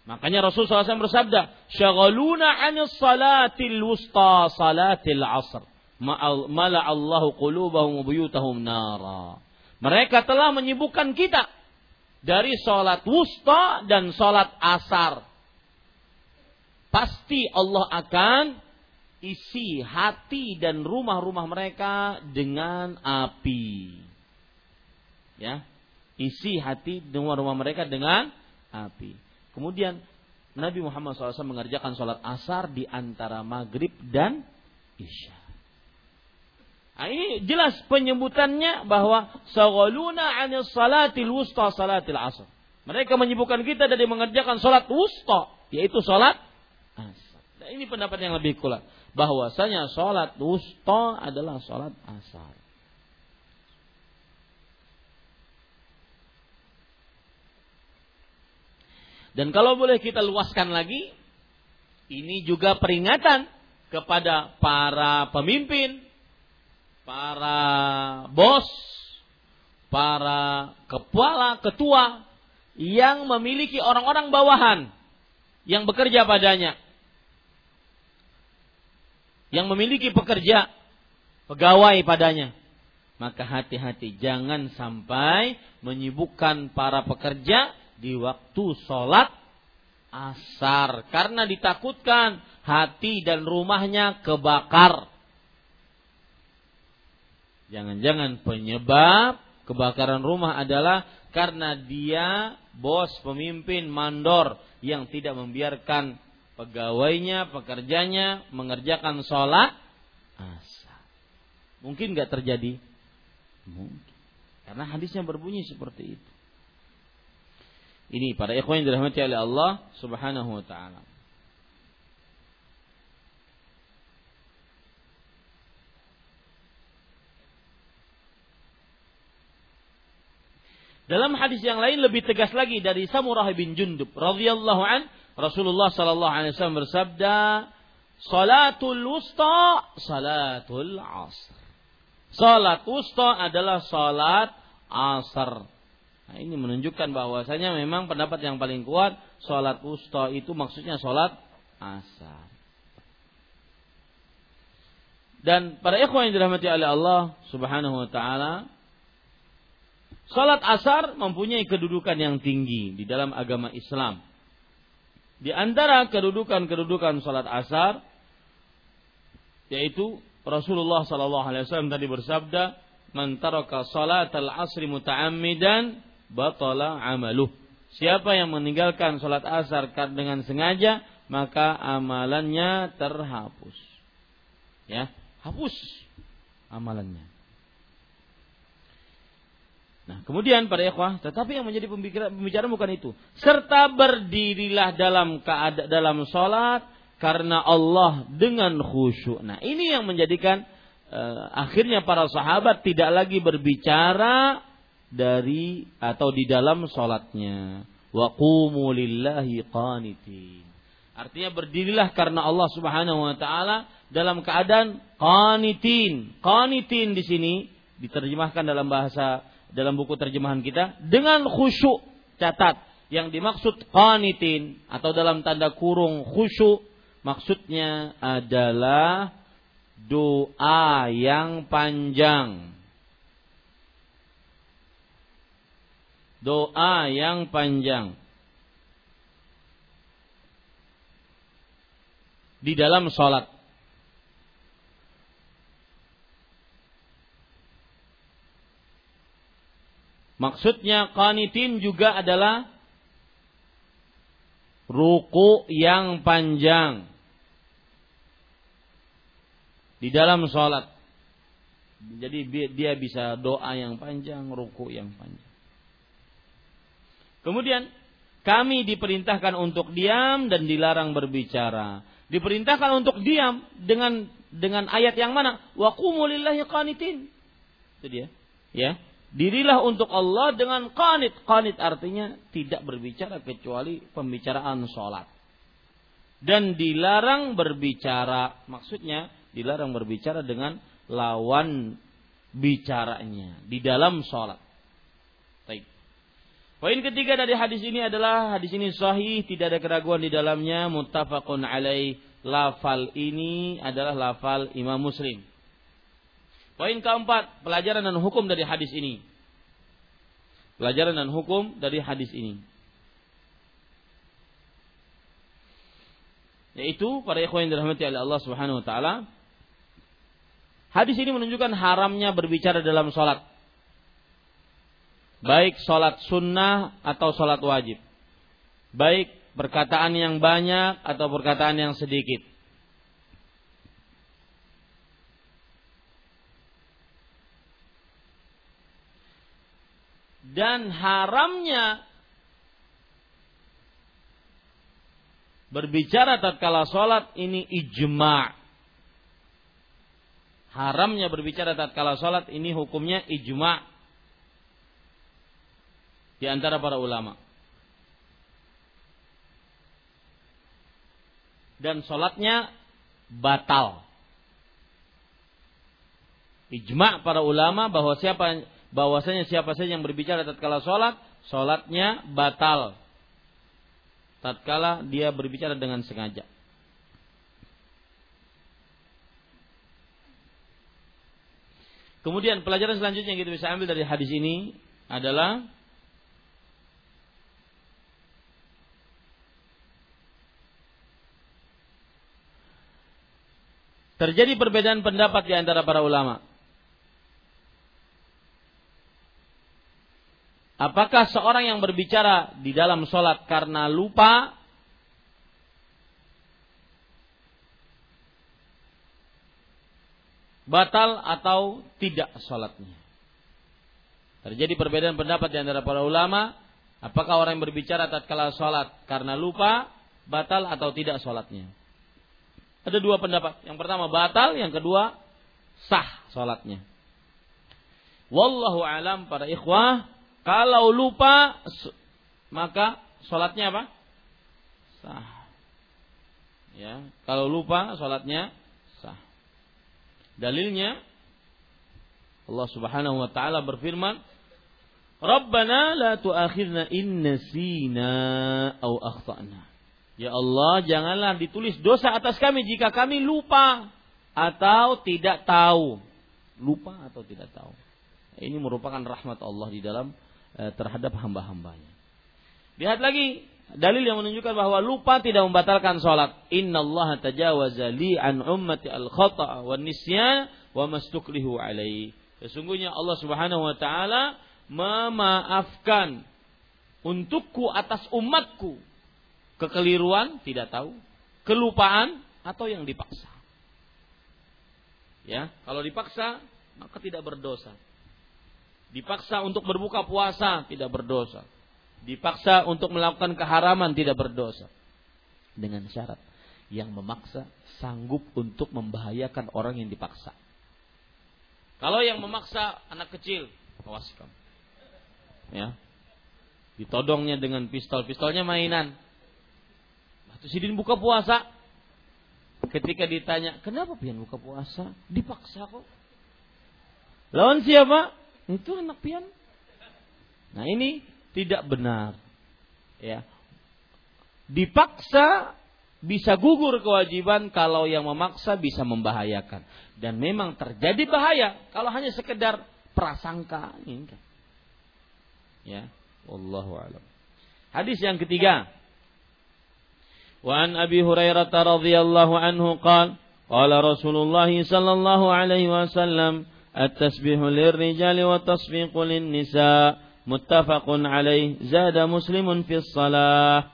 Makanya Rasulullah SAW bersabda, "Syaghaluna 'anis salatil wusta salatil asr." Mala Allahu qulubahum wa buyutahum nara. Mereka telah menyibukkan kita dari sholat wusta dan sholat asar. Pasti Allah akan isi hati dan rumah-rumah mereka dengan api. Ya, isi hati dan rumah-rumah mereka dengan api. Kemudian Nabi Muhammad SAW mengerjakan sholat asar di antara maghrib dan isya. Nah, ini jelas penyebutannya bahwa sawaluna anis salatil wusta salatil asr. Mereka menyebutkan kita dari mengerjakan sholat wusta, yaitu sholat asar. Nah, ini pendapat yang lebih kuat. Bahwasanya sholat wusta adalah sholat asar. Dan kalau boleh kita luaskan lagi, ini juga peringatan kepada para pemimpin, para bos, para kepala, ketua yang memiliki orang-orang bawahan yang bekerja padanya. Yang memiliki pekerja, pegawai padanya. Maka hati-hati jangan sampai menyibukkan para pekerja di waktu sholat asar. Karena ditakutkan hati dan rumahnya kebakar Jangan-jangan penyebab kebakaran rumah adalah karena dia bos, pemimpin, mandor yang tidak membiarkan pegawainya, pekerjanya mengerjakan sholat asar. Mungkin nggak terjadi? Mungkin. Karena hadisnya berbunyi seperti itu. Ini para ikhwan yang dirahmati oleh Allah Subhanahu wa taala. Dalam hadis yang lain lebih tegas lagi dari Samurah bin Jundub radhiyallahu an Rasulullah sallallahu alaihi wasallam bersabda, "Salatul wusta salatul asr." Salat wusta adalah salat asar. Nah, ini menunjukkan bahwasanya memang pendapat yang paling kuat salat wusta itu maksudnya salat asar. Dan para ikhwan yang dirahmati oleh Allah Subhanahu wa taala, Salat asar mempunyai kedudukan yang tinggi di dalam agama Islam. Di antara kedudukan-kedudukan salat asar yaitu Rasulullah sallallahu alaihi wasallam tadi bersabda, "Man taraka salatal asri muta'ammidan batala amaluh." Siapa yang meninggalkan salat asar dengan sengaja, maka amalannya terhapus. Ya, hapus amalannya. Nah, kemudian pada ikhwah, tetapi yang menjadi pembicaraan bukan itu. Serta berdirilah dalam keadaan dalam salat karena Allah dengan khusyuk. Nah, ini yang menjadikan uh, akhirnya para sahabat tidak lagi berbicara dari atau di dalam salatnya. Wa qumu lillahi qanitin. Artinya berdirilah karena Allah Subhanahu wa taala dalam keadaan qanitin. Qanitin di sini diterjemahkan dalam bahasa dalam buku terjemahan kita dengan khusyuk catat yang dimaksud qanitin atau dalam tanda kurung khusyuk maksudnya adalah doa yang panjang. Doa yang panjang. Di dalam sholat Maksudnya qanitin juga adalah ruku yang panjang di dalam sholat. Jadi dia bisa doa yang panjang, ruku yang panjang. Kemudian kami diperintahkan untuk diam dan dilarang berbicara. Diperintahkan untuk diam dengan dengan ayat yang mana? Wa lillahi qanitin. Itu dia. Ya. Dirilah untuk Allah dengan qanit. Qanit artinya tidak berbicara kecuali pembicaraan sholat. Dan dilarang berbicara. Maksudnya dilarang berbicara dengan lawan bicaranya di dalam sholat. Baik. Poin ketiga dari hadis ini adalah hadis ini sahih, tidak ada keraguan di dalamnya, muttafaqun alaih. Lafal ini adalah lafal Imam Muslim. Poin keempat, pelajaran dan hukum dari hadis ini. Pelajaran dan hukum dari hadis ini. Yaitu para ikhwan yang dirahmati oleh Allah Subhanahu wa taala, hadis ini menunjukkan haramnya berbicara dalam sholat baik sholat sunnah atau sholat wajib, baik perkataan yang banyak atau perkataan yang sedikit. Dan haramnya berbicara tatkala sholat ini ijma. Haramnya berbicara tatkala sholat ini hukumnya ijma di antara para ulama. Dan sholatnya batal. Ijma para ulama bahwa siapa bahwasanya siapa saja yang berbicara tatkala sholat, sholatnya batal. Tatkala dia berbicara dengan sengaja. Kemudian pelajaran selanjutnya yang kita bisa ambil dari hadis ini adalah terjadi perbedaan pendapat di antara para ulama. Apakah seorang yang berbicara di dalam sholat karena lupa batal atau tidak sholatnya? Terjadi perbedaan pendapat di antara para ulama. Apakah orang yang berbicara tatkala sholat karena lupa batal atau tidak sholatnya? Ada dua pendapat. Yang pertama batal, yang kedua sah sholatnya. Wallahu alam para ikhwah, kalau lupa maka sholatnya apa? Sah. Ya, kalau lupa sholatnya sah. Dalilnya Allah Subhanahu wa taala berfirman, "Rabbana la tu'akhidna in nasina aw akhtana." Ya Allah, janganlah ditulis dosa atas kami jika kami lupa atau tidak tahu. Lupa atau tidak tahu. Ini merupakan rahmat Allah di dalam terhadap hamba-hambanya. Lihat lagi dalil yang menunjukkan bahwa lupa tidak membatalkan sholat. Inna Allah tajawaza li an ummati al khata wa nisyan wa mastuklihu alaihi. Sesungguhnya Allah Subhanahu wa taala memaafkan untukku atas umatku Kekeliruan tidak tahu, kelupaan atau yang dipaksa. Ya, kalau dipaksa maka tidak berdosa. Dipaksa untuk berbuka puasa tidak berdosa. Dipaksa untuk melakukan keharaman tidak berdosa. Dengan syarat yang memaksa sanggup untuk membahayakan orang yang dipaksa. Kalau yang memaksa anak kecil, awas kamu. Ya. Ditodongnya dengan pistol, pistolnya mainan. Waktu Sidin buka puasa, ketika ditanya, kenapa pian buka puasa? Dipaksa kok. Lawan siapa? Itu anak pian. Nah ini tidak benar. Ya. Dipaksa bisa gugur kewajiban kalau yang memaksa bisa membahayakan. Dan memang terjadi bahaya kalau hanya sekedar prasangka. Ya, Allahualam. Hadis yang ketiga. Wan Abi Hurairah radhiyallahu anhu qala qala Rasulullah sallallahu alaihi wasallam التسبيح للرجال والتصفيق للنساء muttafaqun alaih zada muslimun fi salah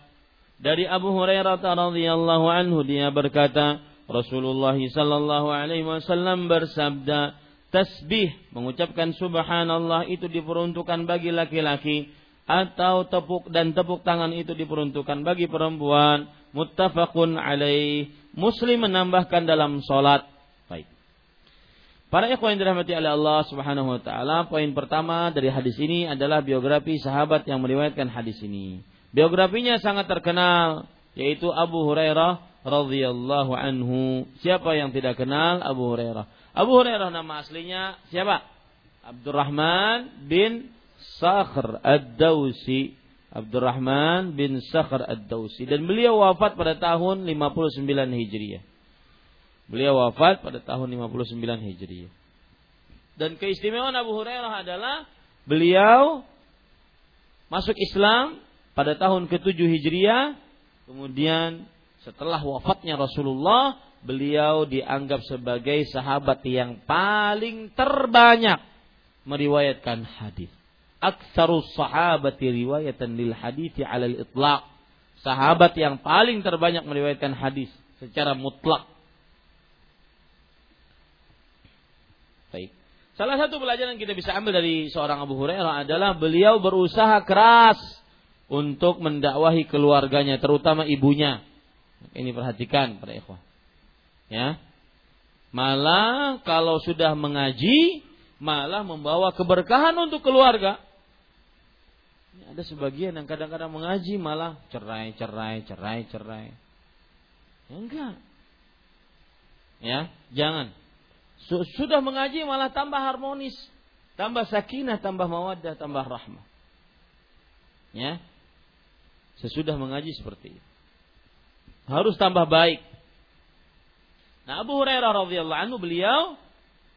dari Abu Hurairah radhiyallahu anhu dia berkata Rasulullah sallallahu alaihi wasallam bersabda tasbih mengucapkan subhanallah itu diperuntukkan bagi laki-laki atau tepuk dan tepuk tangan itu diperuntukkan bagi perempuan muttafaqun alaih muslim menambahkan dalam salat baik Para ikhwan yang dirahmati oleh Allah Subhanahu wa taala, poin pertama dari hadis ini adalah biografi sahabat yang meriwayatkan hadis ini. Biografinya sangat terkenal, yaitu Abu Hurairah radhiyallahu anhu. Siapa yang tidak kenal Abu Hurairah? Abu Hurairah nama aslinya siapa? Abdurrahman bin Sakhr Ad-Dausi. Abdurrahman bin Sakhr Ad-Dausi dan beliau wafat pada tahun 59 Hijriah. Beliau wafat pada tahun 59 Hijriah. Dan keistimewaan Abu Hurairah adalah beliau masuk Islam pada tahun ke-7 Hijriah, kemudian setelah wafatnya Rasulullah, beliau dianggap sebagai sahabat yang paling terbanyak meriwayatkan hadis. Aktsaru sahabati riwayatan lil hadithi alal itlaq. Sahabat yang paling terbanyak meriwayatkan hadis secara mutlak Baik. Salah satu pelajaran yang kita bisa ambil dari seorang Abu Hurairah adalah beliau berusaha keras untuk mendakwahi keluarganya, terutama ibunya. Ini perhatikan para ikhwah. Ya. Malah kalau sudah mengaji, malah membawa keberkahan untuk keluarga. Ini ada sebagian yang kadang-kadang mengaji malah cerai, cerai, cerai, cerai. Ya enggak. Ya, jangan. Sudah mengaji malah tambah harmonis, tambah sakinah, tambah mawaddah, tambah rahmah. Ya. Sesudah mengaji seperti itu. Harus tambah baik. Nah, Abu Hurairah radhiyallahu anhu beliau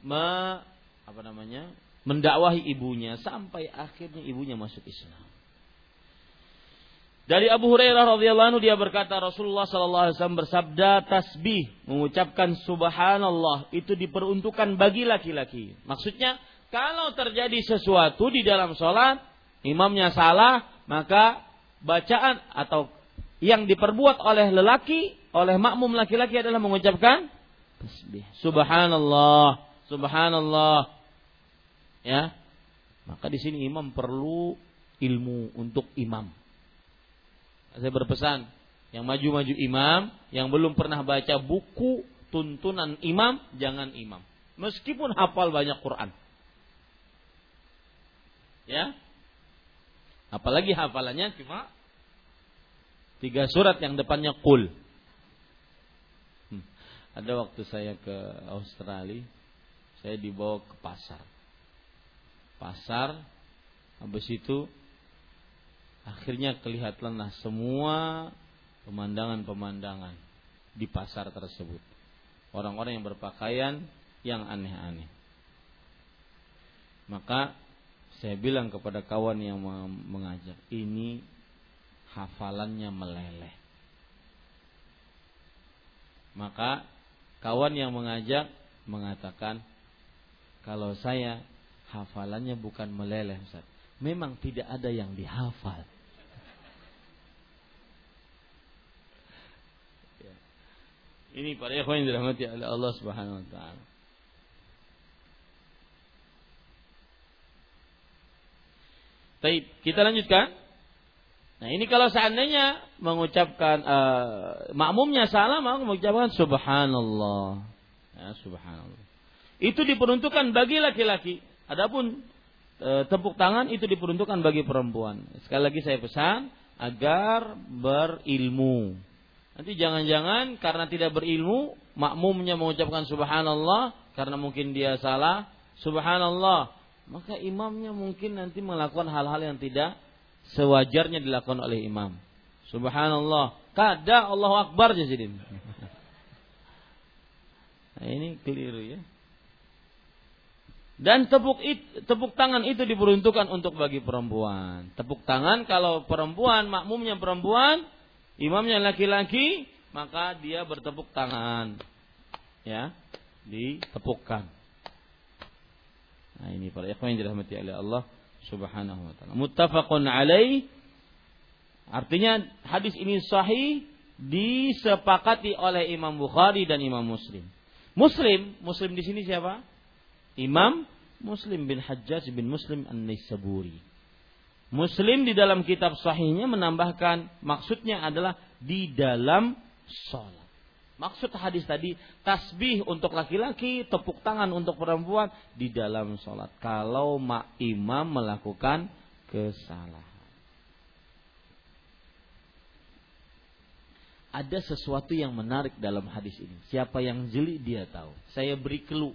me, apa namanya? mendakwahi ibunya sampai akhirnya ibunya masuk Islam. Dari Abu Hurairah radhiyallahu anhu dia berkata Rasulullah sallallahu alaihi wasallam bersabda tasbih mengucapkan subhanallah itu diperuntukkan bagi laki-laki. Maksudnya kalau terjadi sesuatu di dalam sholat imamnya salah maka bacaan atau yang diperbuat oleh lelaki oleh makmum laki-laki adalah mengucapkan tasbih. Subhanallah subhanallah. Ya. Maka di sini imam perlu ilmu untuk imam saya berpesan yang maju-maju imam, yang belum pernah baca buku tuntunan imam, jangan imam. Meskipun hafal banyak Quran. Ya. Apalagi hafalannya cuma tiga surat yang depannya kul. Hmm. Ada waktu saya ke Australia, saya dibawa ke pasar. Pasar, habis itu Akhirnya kelihatanlah semua pemandangan-pemandangan di pasar tersebut. Orang-orang yang berpakaian yang aneh-aneh. Maka saya bilang kepada kawan yang mengajak, ini hafalannya meleleh. Maka kawan yang mengajak mengatakan, kalau saya hafalannya bukan meleleh, Ustaz. Memang tidak ada yang dihafal. Ini para ikhwan yang dirahmati oleh Allah Subhanahu wa taala. Baik, kita lanjutkan. Nah, ini kalau seandainya mengucapkan uh, makmumnya salah, maka mengucapkan subhanallah. Ya, subhanallah. Itu diperuntukkan bagi laki-laki. Adapun e, tepuk tangan itu diperuntukkan bagi perempuan. Sekali lagi saya pesan agar berilmu. Nanti jangan-jangan karena tidak berilmu, makmumnya mengucapkan subhanallah karena mungkin dia salah, subhanallah. Maka imamnya mungkin nanti melakukan hal-hal yang tidak sewajarnya dilakukan oleh imam. Subhanallah. Kada Allahu Akbar jadi. Nah, ini keliru ya. Dan tepuk it, tepuk tangan itu diperuntukkan untuk bagi perempuan. Tepuk tangan kalau perempuan makmumnya perempuan imamnya laki-laki, maka dia bertepuk tangan. Ya, ditepukkan. Nah, ini para ikhwan yang dirahmati oleh Allah Subhanahu wa taala. Muttafaqun alaih artinya hadis ini sahih disepakati oleh Imam Bukhari dan Imam Muslim. Muslim, Muslim di sini siapa? Imam Muslim bin Hajjaj bin Muslim An-Naisaburi. Muslim di dalam kitab sahihnya menambahkan maksudnya adalah di dalam sholat. Maksud hadis tadi tasbih untuk laki-laki, tepuk tangan untuk perempuan di dalam sholat. Kalau mak imam melakukan kesalahan. Ada sesuatu yang menarik dalam hadis ini. Siapa yang jeli dia tahu. Saya beri clue.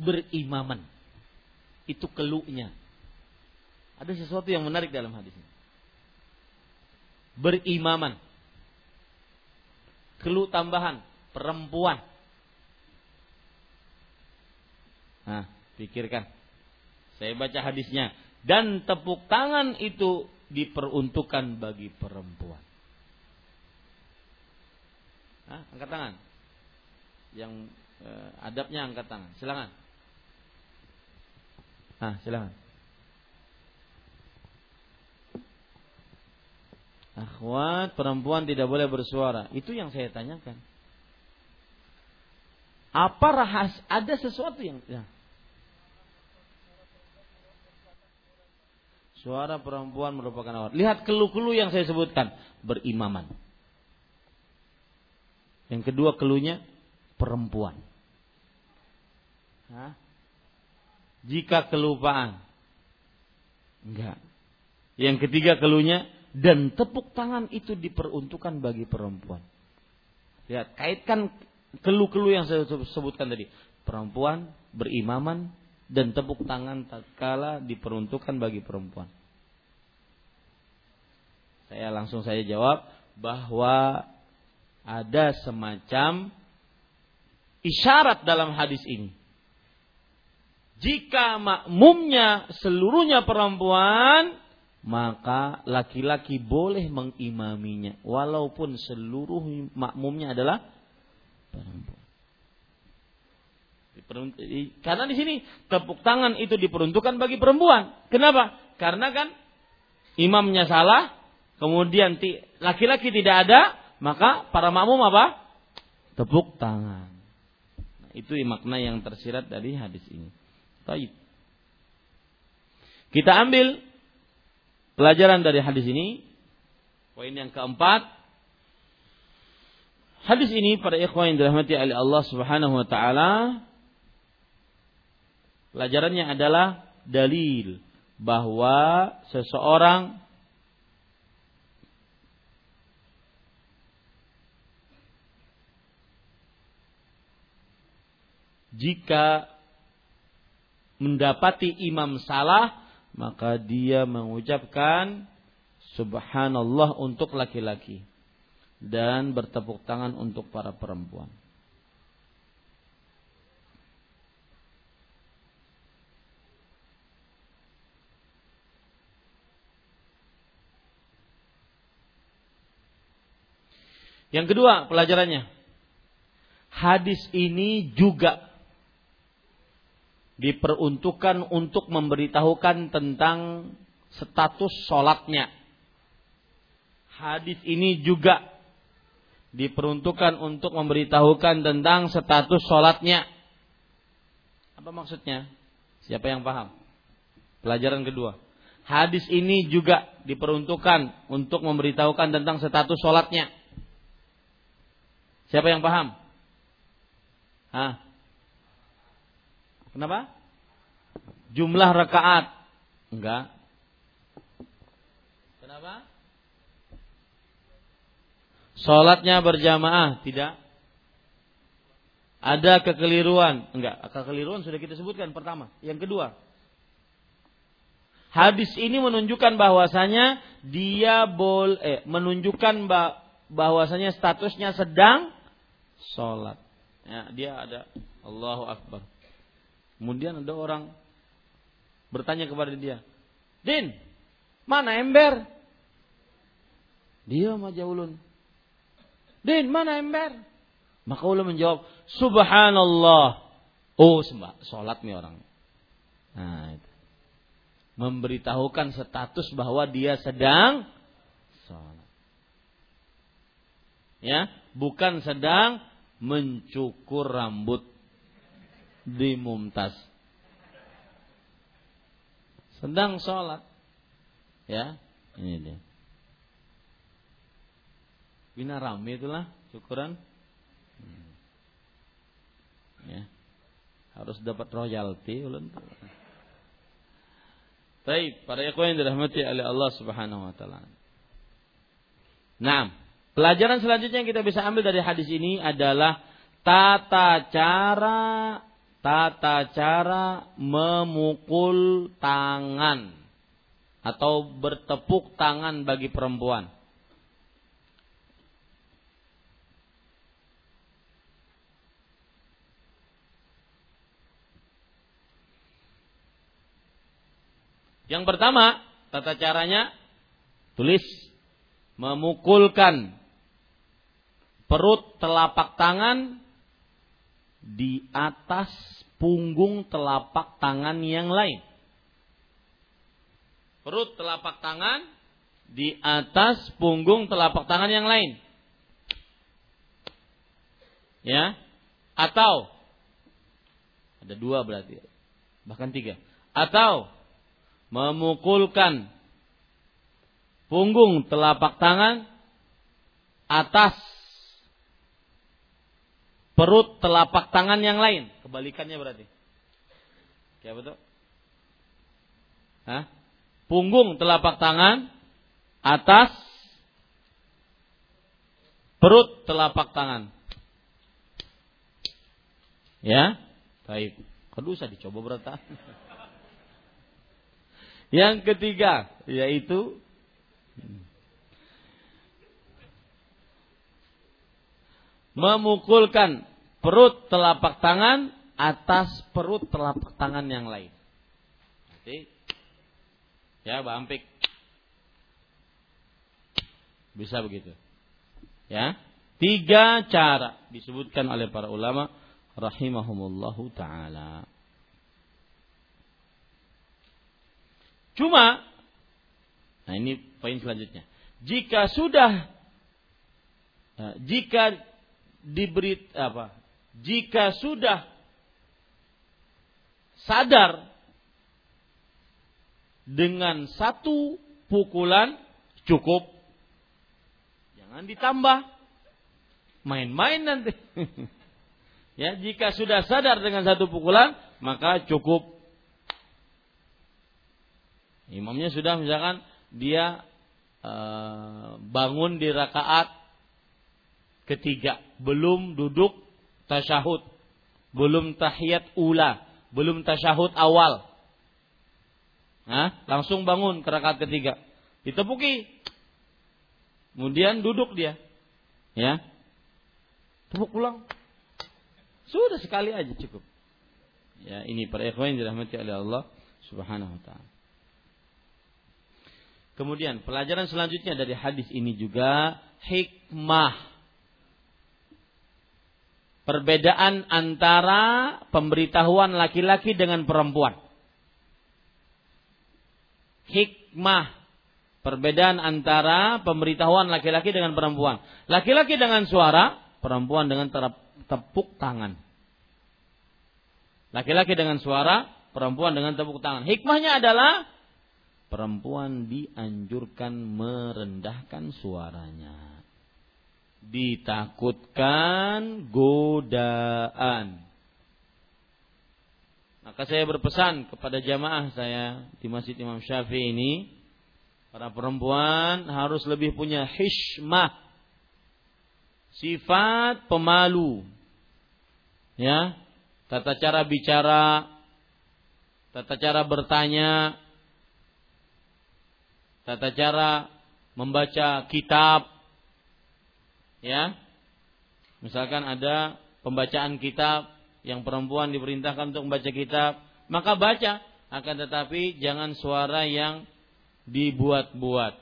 Berimaman itu keluhnya. Ada sesuatu yang menarik dalam hadis ini. Berimaman. Keluh tambahan. Perempuan. Nah, pikirkan. Saya baca hadisnya. Dan tepuk tangan itu diperuntukkan bagi perempuan. Nah, angkat tangan. Yang eh, adabnya angkat tangan. Silakan. Ah, silakan. Akhwat perempuan tidak boleh bersuara. Itu yang saya tanyakan. Apa rahas? Ada sesuatu yang ya. Suara perempuan merupakan awal. Lihat keluh-keluh yang saya sebutkan. Berimaman. Yang kedua keluhnya perempuan. Hah? Jika kelupaan. Enggak. Yang ketiga keluhnya dan tepuk tangan itu diperuntukkan bagi perempuan. Lihat, kaitkan keluh-keluh yang saya sebutkan tadi. Perempuan berimaman dan tepuk tangan tatkala diperuntukkan bagi perempuan. Saya langsung saya jawab bahwa ada semacam isyarat dalam hadis ini jika makmumnya seluruhnya perempuan, maka laki-laki boleh mengimaminya walaupun seluruh makmumnya adalah perempuan. Karena di sini tepuk tangan itu diperuntukkan bagi perempuan. Kenapa? Karena kan imamnya salah, kemudian laki-laki tidak ada, maka para makmum apa? Tepuk tangan. Nah, itu makna yang tersirat dari hadis ini. Taib. Kita ambil pelajaran dari hadis ini. Poin yang keempat. Hadis ini para ikhwan yang dirahmati oleh Allah Subhanahu wa taala pelajarannya adalah dalil bahwa seseorang jika mendapati imam salah, maka dia mengucapkan subhanallah untuk laki-laki dan bertepuk tangan untuk para perempuan. Yang kedua pelajarannya. Hadis ini juga diperuntukkan untuk memberitahukan tentang status sholatnya. Hadis ini juga diperuntukkan untuk memberitahukan tentang status sholatnya. Apa maksudnya? Siapa yang paham? Pelajaran kedua. Hadis ini juga diperuntukkan untuk memberitahukan tentang status sholatnya. Siapa yang paham? Hah? Kenapa? Jumlah rakaat. Enggak. Kenapa? Sholatnya berjamaah. Tidak. Ada kekeliruan. Enggak. Kekeliruan sudah kita sebutkan pertama. Yang kedua. Hadis ini menunjukkan bahwasanya dia boleh eh, menunjukkan bahwasanya statusnya sedang sholat. Ya, dia ada Allahu Akbar. Kemudian ada orang bertanya kepada dia, Din, mana ember? Dia maja ulun. Din, mana ember? Maka ulun menjawab, Subhanallah. Oh, sembah, sholat nih orang. Nah, itu. Memberitahukan status bahwa dia sedang sholat. Ya, bukan sedang mencukur rambut di mumtaz. Sedang sholat. Ya, ini dia. Bina rame itulah syukuran. Hmm. Ya. Harus dapat royalti ulun. Baik, para ikhwan yang dirahmati oleh Allah Subhanahu wa taala. Nah, pelajaran selanjutnya yang kita bisa ambil dari hadis ini adalah tata cara tata cara memukul tangan atau bertepuk tangan bagi perempuan. Yang pertama, tata caranya tulis memukulkan perut telapak tangan di atas punggung telapak tangan yang lain. Perut telapak tangan di atas punggung telapak tangan yang lain. Ya. Atau ada dua berarti. Bahkan tiga. Atau memukulkan punggung telapak tangan atas perut telapak tangan yang lain. Kebalikannya berarti. Ya betul? Hah? Punggung telapak tangan atas perut telapak tangan. Ya, baik. Kedua usah dicoba berata. Yang ketiga yaitu memukulkan perut telapak tangan atas perut telapak tangan yang lain. Nanti ya Ampik bisa begitu. Ya, tiga cara disebutkan oleh para ulama rahimahumullahu taala. Cuma, nah ini poin selanjutnya. Jika sudah, nah, jika diberi apa? Jika sudah sadar dengan satu pukulan cukup, jangan ditambah, main-main nanti. ya, jika sudah sadar dengan satu pukulan, maka cukup Imamnya sudah misalkan dia e, bangun di rakaat ketiga, belum duduk tasyahud, belum tahiyat ula, belum tasyahud awal. Nah, langsung bangun ke rakaat ketiga. Ditepuki. Kemudian duduk dia. Ya. Tepuk pulang. Sudah sekali aja cukup. Ya, ini para ikhwan dirahmati oleh Allah Subhanahu wa taala. Kemudian pelajaran selanjutnya dari hadis ini juga hikmah. Perbedaan antara pemberitahuan laki-laki dengan perempuan. Hikmah. Perbedaan antara pemberitahuan laki-laki dengan perempuan. Laki-laki dengan suara, perempuan dengan tepuk tangan. Laki-laki dengan suara, perempuan dengan tepuk tangan. Hikmahnya adalah perempuan dianjurkan merendahkan suaranya. Ditakutkan godaan. Maka saya berpesan kepada jamaah saya di Masjid Imam Syafi'i ini, para perempuan harus lebih punya hishmah, sifat pemalu, ya, tata cara bicara, tata cara bertanya, tata cara membaca kitab ya. Misalkan ada pembacaan kitab yang perempuan diperintahkan untuk membaca kitab maka baca. Akan tetapi jangan suara yang dibuat-buat.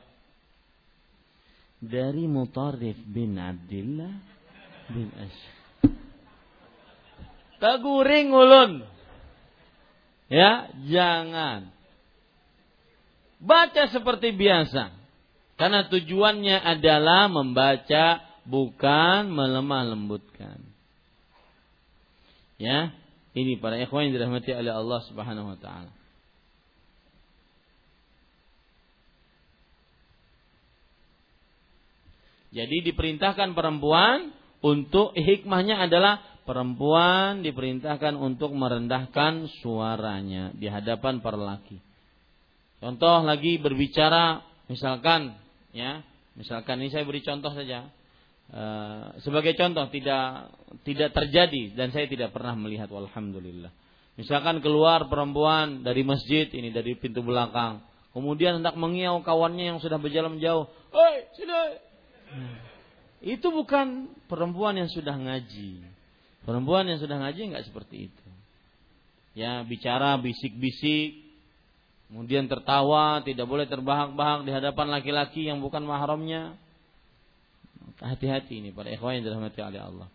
Dari Mutarrif bin Abdullah bin Ash. Taguring ulun. Ya, jangan. Baca seperti biasa. Karena tujuannya adalah membaca bukan melemah lembutkan. Ya, ini para ikhwan yang dirahmati oleh Allah Subhanahu wa taala. Jadi diperintahkan perempuan untuk hikmahnya adalah perempuan diperintahkan untuk merendahkan suaranya di hadapan para laki. Contoh lagi berbicara misalkan ya, misalkan ini saya beri contoh saja. Uh, sebagai contoh tidak tidak terjadi dan saya tidak pernah melihat alhamdulillah. Misalkan keluar perempuan dari masjid ini dari pintu belakang, kemudian hendak mengiau kawannya yang sudah berjalan jauh, "Hei, sini." Hmm. Itu bukan perempuan yang sudah ngaji. Perempuan yang sudah ngaji nggak seperti itu. Ya, bicara bisik-bisik, kemudian tertawa, tidak boleh terbahak-bahak di hadapan laki-laki yang bukan mahramnya hati-hati ini para ikhwan yang dirahmati oleh Allah.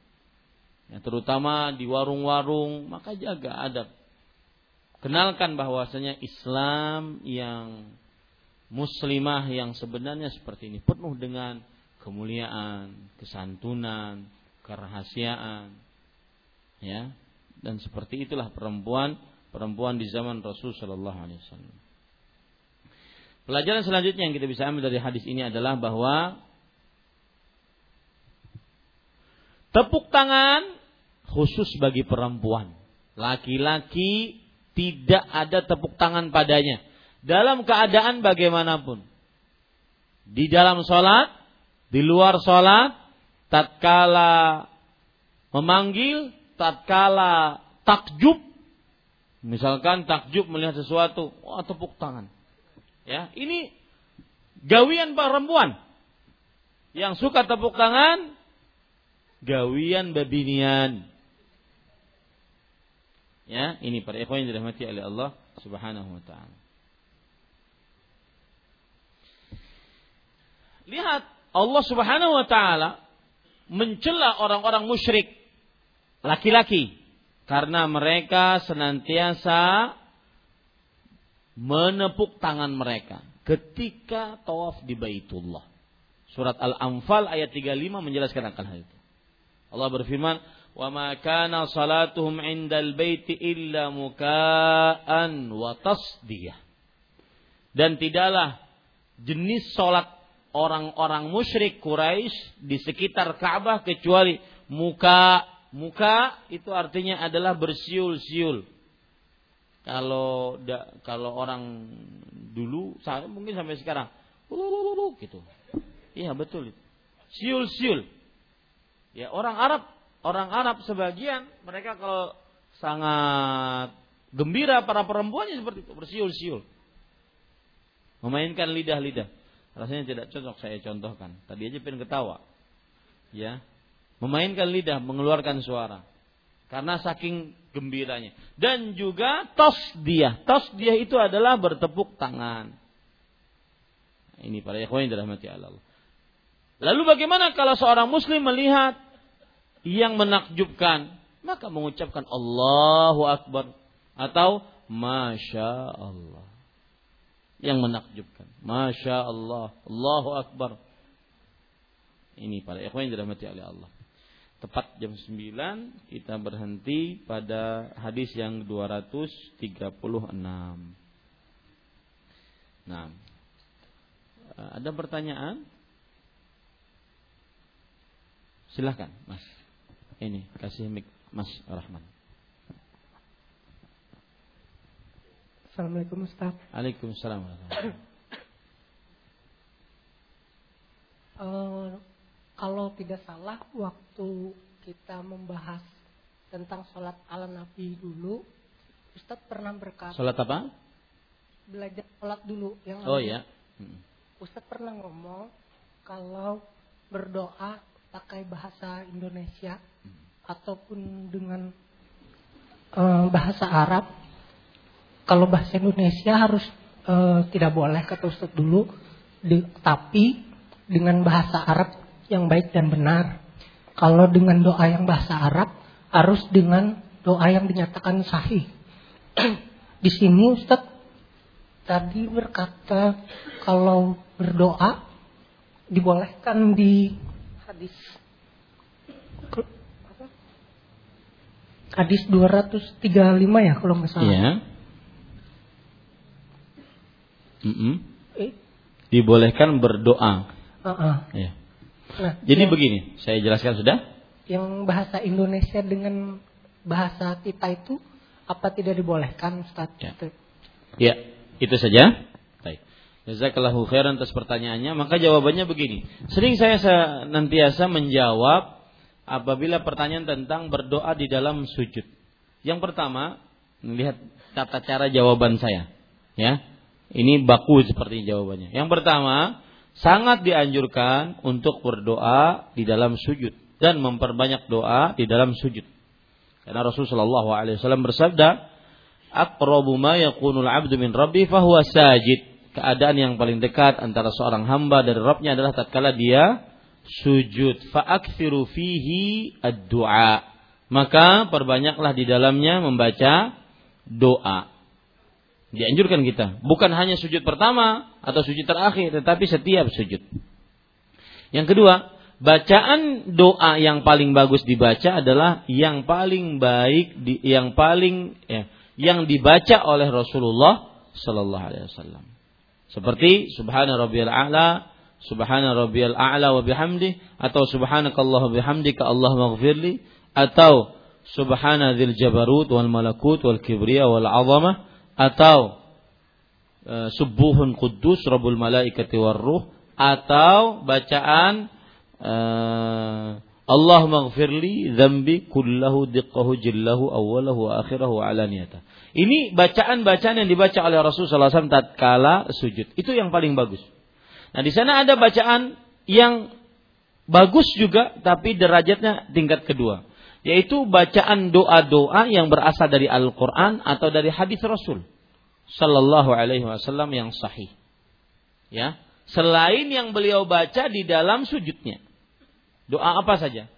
Ya, terutama di warung-warung, maka jaga adab. Kenalkan bahwasanya Islam yang muslimah yang sebenarnya seperti ini penuh dengan kemuliaan, kesantunan, kerahasiaan. Ya. Dan seperti itulah perempuan perempuan di zaman Rasul Shallallahu alaihi wasallam. Pelajaran selanjutnya yang kita bisa ambil dari hadis ini adalah bahwa Tepuk tangan khusus bagi perempuan. Laki-laki tidak ada tepuk tangan padanya. Dalam keadaan bagaimanapun. Di dalam sholat, di luar sholat, tatkala memanggil, tatkala takjub, misalkan takjub melihat sesuatu, wah tepuk tangan. Ya, ini gawian perempuan yang suka tepuk tangan gawian babinian. Ya, ini para ikhwan yang dirahmati oleh Allah Subhanahu wa taala. Lihat Allah Subhanahu wa taala mencela orang-orang musyrik laki-laki karena mereka senantiasa menepuk tangan mereka ketika tawaf di Baitullah. Surat Al-Anfal ayat 35 menjelaskan akan hal itu. Allah berfirman, "Wa ma kana salatuhum 'indal baiti illa muka'an wa tasdiyah." Dan tidaklah jenis salat orang-orang musyrik Quraisy di sekitar Ka'bah kecuali muka muka itu artinya adalah bersiul-siul. Kalau da, kalau orang dulu mungkin sampai sekarang gitu. Iya betul itu. Siul-siul. Ya, orang Arab, orang Arab sebagian mereka kalau sangat gembira para perempuannya seperti itu, bersiul-siul. Memainkan lidah-lidah. Rasanya tidak cocok saya contohkan. Tadi aja pengen ketawa. Ya. Memainkan lidah, mengeluarkan suara. Karena saking gembiranya. Dan juga tos dia. Tos dia itu adalah bertepuk tangan. Ini para ikhwan yang dirahmati Allah. Lalu bagaimana kalau seorang muslim melihat yang menakjubkan, maka mengucapkan Allahu Akbar atau Masya Allah. Yang menakjubkan. Masya Allah. Allahu Akbar. Ini para ikhwan yang dirahmati oleh Allah. Tepat jam 9 kita berhenti pada hadis yang 236. Nah, ada pertanyaan? Silahkan, Mas. Ini kasih mic Mas Rahman. Assalamualaikum Ustaz. Waalaikumsalam. uh, kalau tidak salah waktu kita membahas tentang sholat ala Nabi dulu, Ustadz pernah berkata. Sholat apa? Belajar sholat dulu yang. Oh ya. Hmm. Ustadz pernah ngomong kalau berdoa pakai bahasa Indonesia ataupun dengan uh, bahasa Arab. Kalau bahasa Indonesia harus uh, tidak boleh kata Ustaz dulu, di, tapi dengan bahasa Arab yang baik dan benar. Kalau dengan doa yang bahasa Arab harus dengan doa yang dinyatakan sahih. di sini Ustaz tadi berkata kalau berdoa dibolehkan di hadis hadis 235 ya kalau nggak salah. Iya. Mm -mm. Dibolehkan berdoa. Uh -uh. Ya. Nah, Jadi yang, begini, saya jelaskan sudah. Yang bahasa Indonesia dengan bahasa kita itu apa tidak dibolehkan Ustaz? Ya. ya, itu saja. Jazakallahu khairan atas pertanyaannya. Maka jawabannya begini. Sering saya senantiasa menjawab apabila pertanyaan tentang berdoa di dalam sujud. Yang pertama, lihat tata cara jawaban saya. Ya. Ini baku seperti jawabannya. Yang pertama, sangat dianjurkan untuk berdoa di dalam sujud dan memperbanyak doa di dalam sujud. Karena Rasulullah SAW bersabda, "Aqrabu ma yakunul 'abdu min rabbi fahuwa sajid." Keadaan yang paling dekat antara seorang hamba dari Rabbnya adalah tatkala dia sujud. Fa'aksiru fihi ad-du'a. Maka perbanyaklah di dalamnya membaca doa. Dianjurkan kita. Bukan hanya sujud pertama atau sujud terakhir. Tetapi setiap sujud. Yang kedua, bacaan doa yang paling bagus dibaca adalah yang paling baik, yang paling ya, yang dibaca oleh Rasulullah Sallallahu Alaihi Wasallam. Seperti subhana rabbiyal a'la, subhana rabbiyal a'la wa bihamdi atau subhanakallah bihamdika Allah maghfirli atau subhana dzil jabarut wal malakut wal kibriya wal 'azamah atau uh, subuhun quddus rabbul malaikati war ruh atau bacaan uh, Allah maghfirli dzambi kullahu diqqahu jillahu awwalahu wa akhirahu wa alaniyata. Ini bacaan-bacaan yang dibaca oleh Rasulullah SAW tatkala sujud. Itu yang paling bagus. Nah, di sana ada bacaan yang bagus juga tapi derajatnya tingkat kedua, yaitu bacaan doa-doa yang berasal dari Al-Qur'an atau dari hadis Rasul sallallahu alaihi wasallam yang sahih. Ya, selain yang beliau baca di dalam sujudnya. Doa apa saja?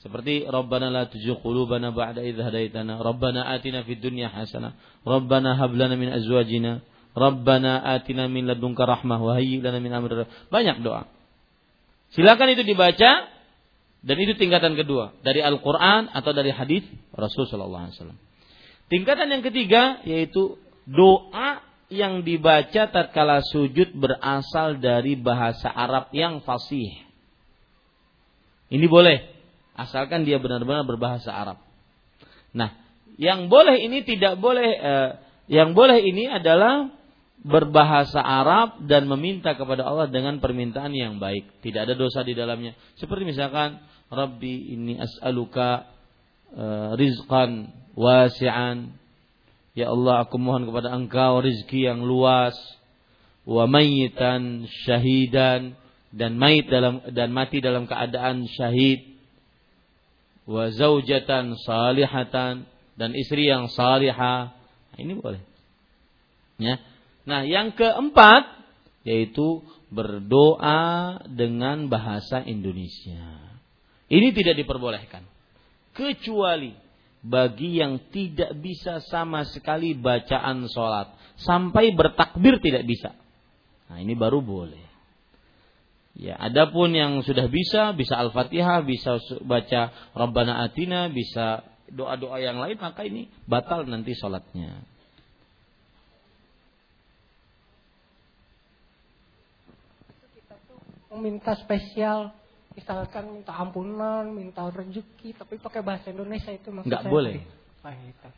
Seperti Rabbana la tuzigh qulubana ba'da idh hadaitana, Rabbana atina fid dunya hasanah, Rabbana hab lana min azwajina, Rabbana atina min ladunka rahmah wa lana min amrina. Banyak doa. Silakan itu dibaca dan itu tingkatan kedua dari Al-Qur'an atau dari hadis Rasul sallallahu alaihi wasallam. Tingkatan yang ketiga yaitu doa yang dibaca tatkala sujud berasal dari bahasa Arab yang fasih. Ini boleh asalkan dia benar-benar berbahasa Arab. Nah, yang boleh ini tidak boleh eh, yang boleh ini adalah berbahasa Arab dan meminta kepada Allah dengan permintaan yang baik. Tidak ada dosa di dalamnya. Seperti misalkan Rabbi ini as'aluka uh, rizqan wasi'an. Ya Allah aku mohon kepada Engkau rizki yang luas. Wa mayyitan syahidan dan mayit dalam dan mati dalam keadaan syahid. Wa zaujatan salihatan dan istri yang salihah. Nah, ini boleh. Ya. Nah yang keempat yaitu berdoa dengan bahasa Indonesia. Ini tidak diperbolehkan. Kecuali bagi yang tidak bisa sama sekali bacaan sholat. Sampai bertakbir tidak bisa. Nah ini baru boleh Ya, adapun yang sudah bisa, bisa Al-Fatihah, bisa baca Rabbana Atina, bisa doa-doa yang lain, maka ini batal nanti sholatnya. Minta spesial, misalkan minta ampunan, minta rezeki, tapi pakai bahasa Indonesia itu maksudnya. Nggak boleh.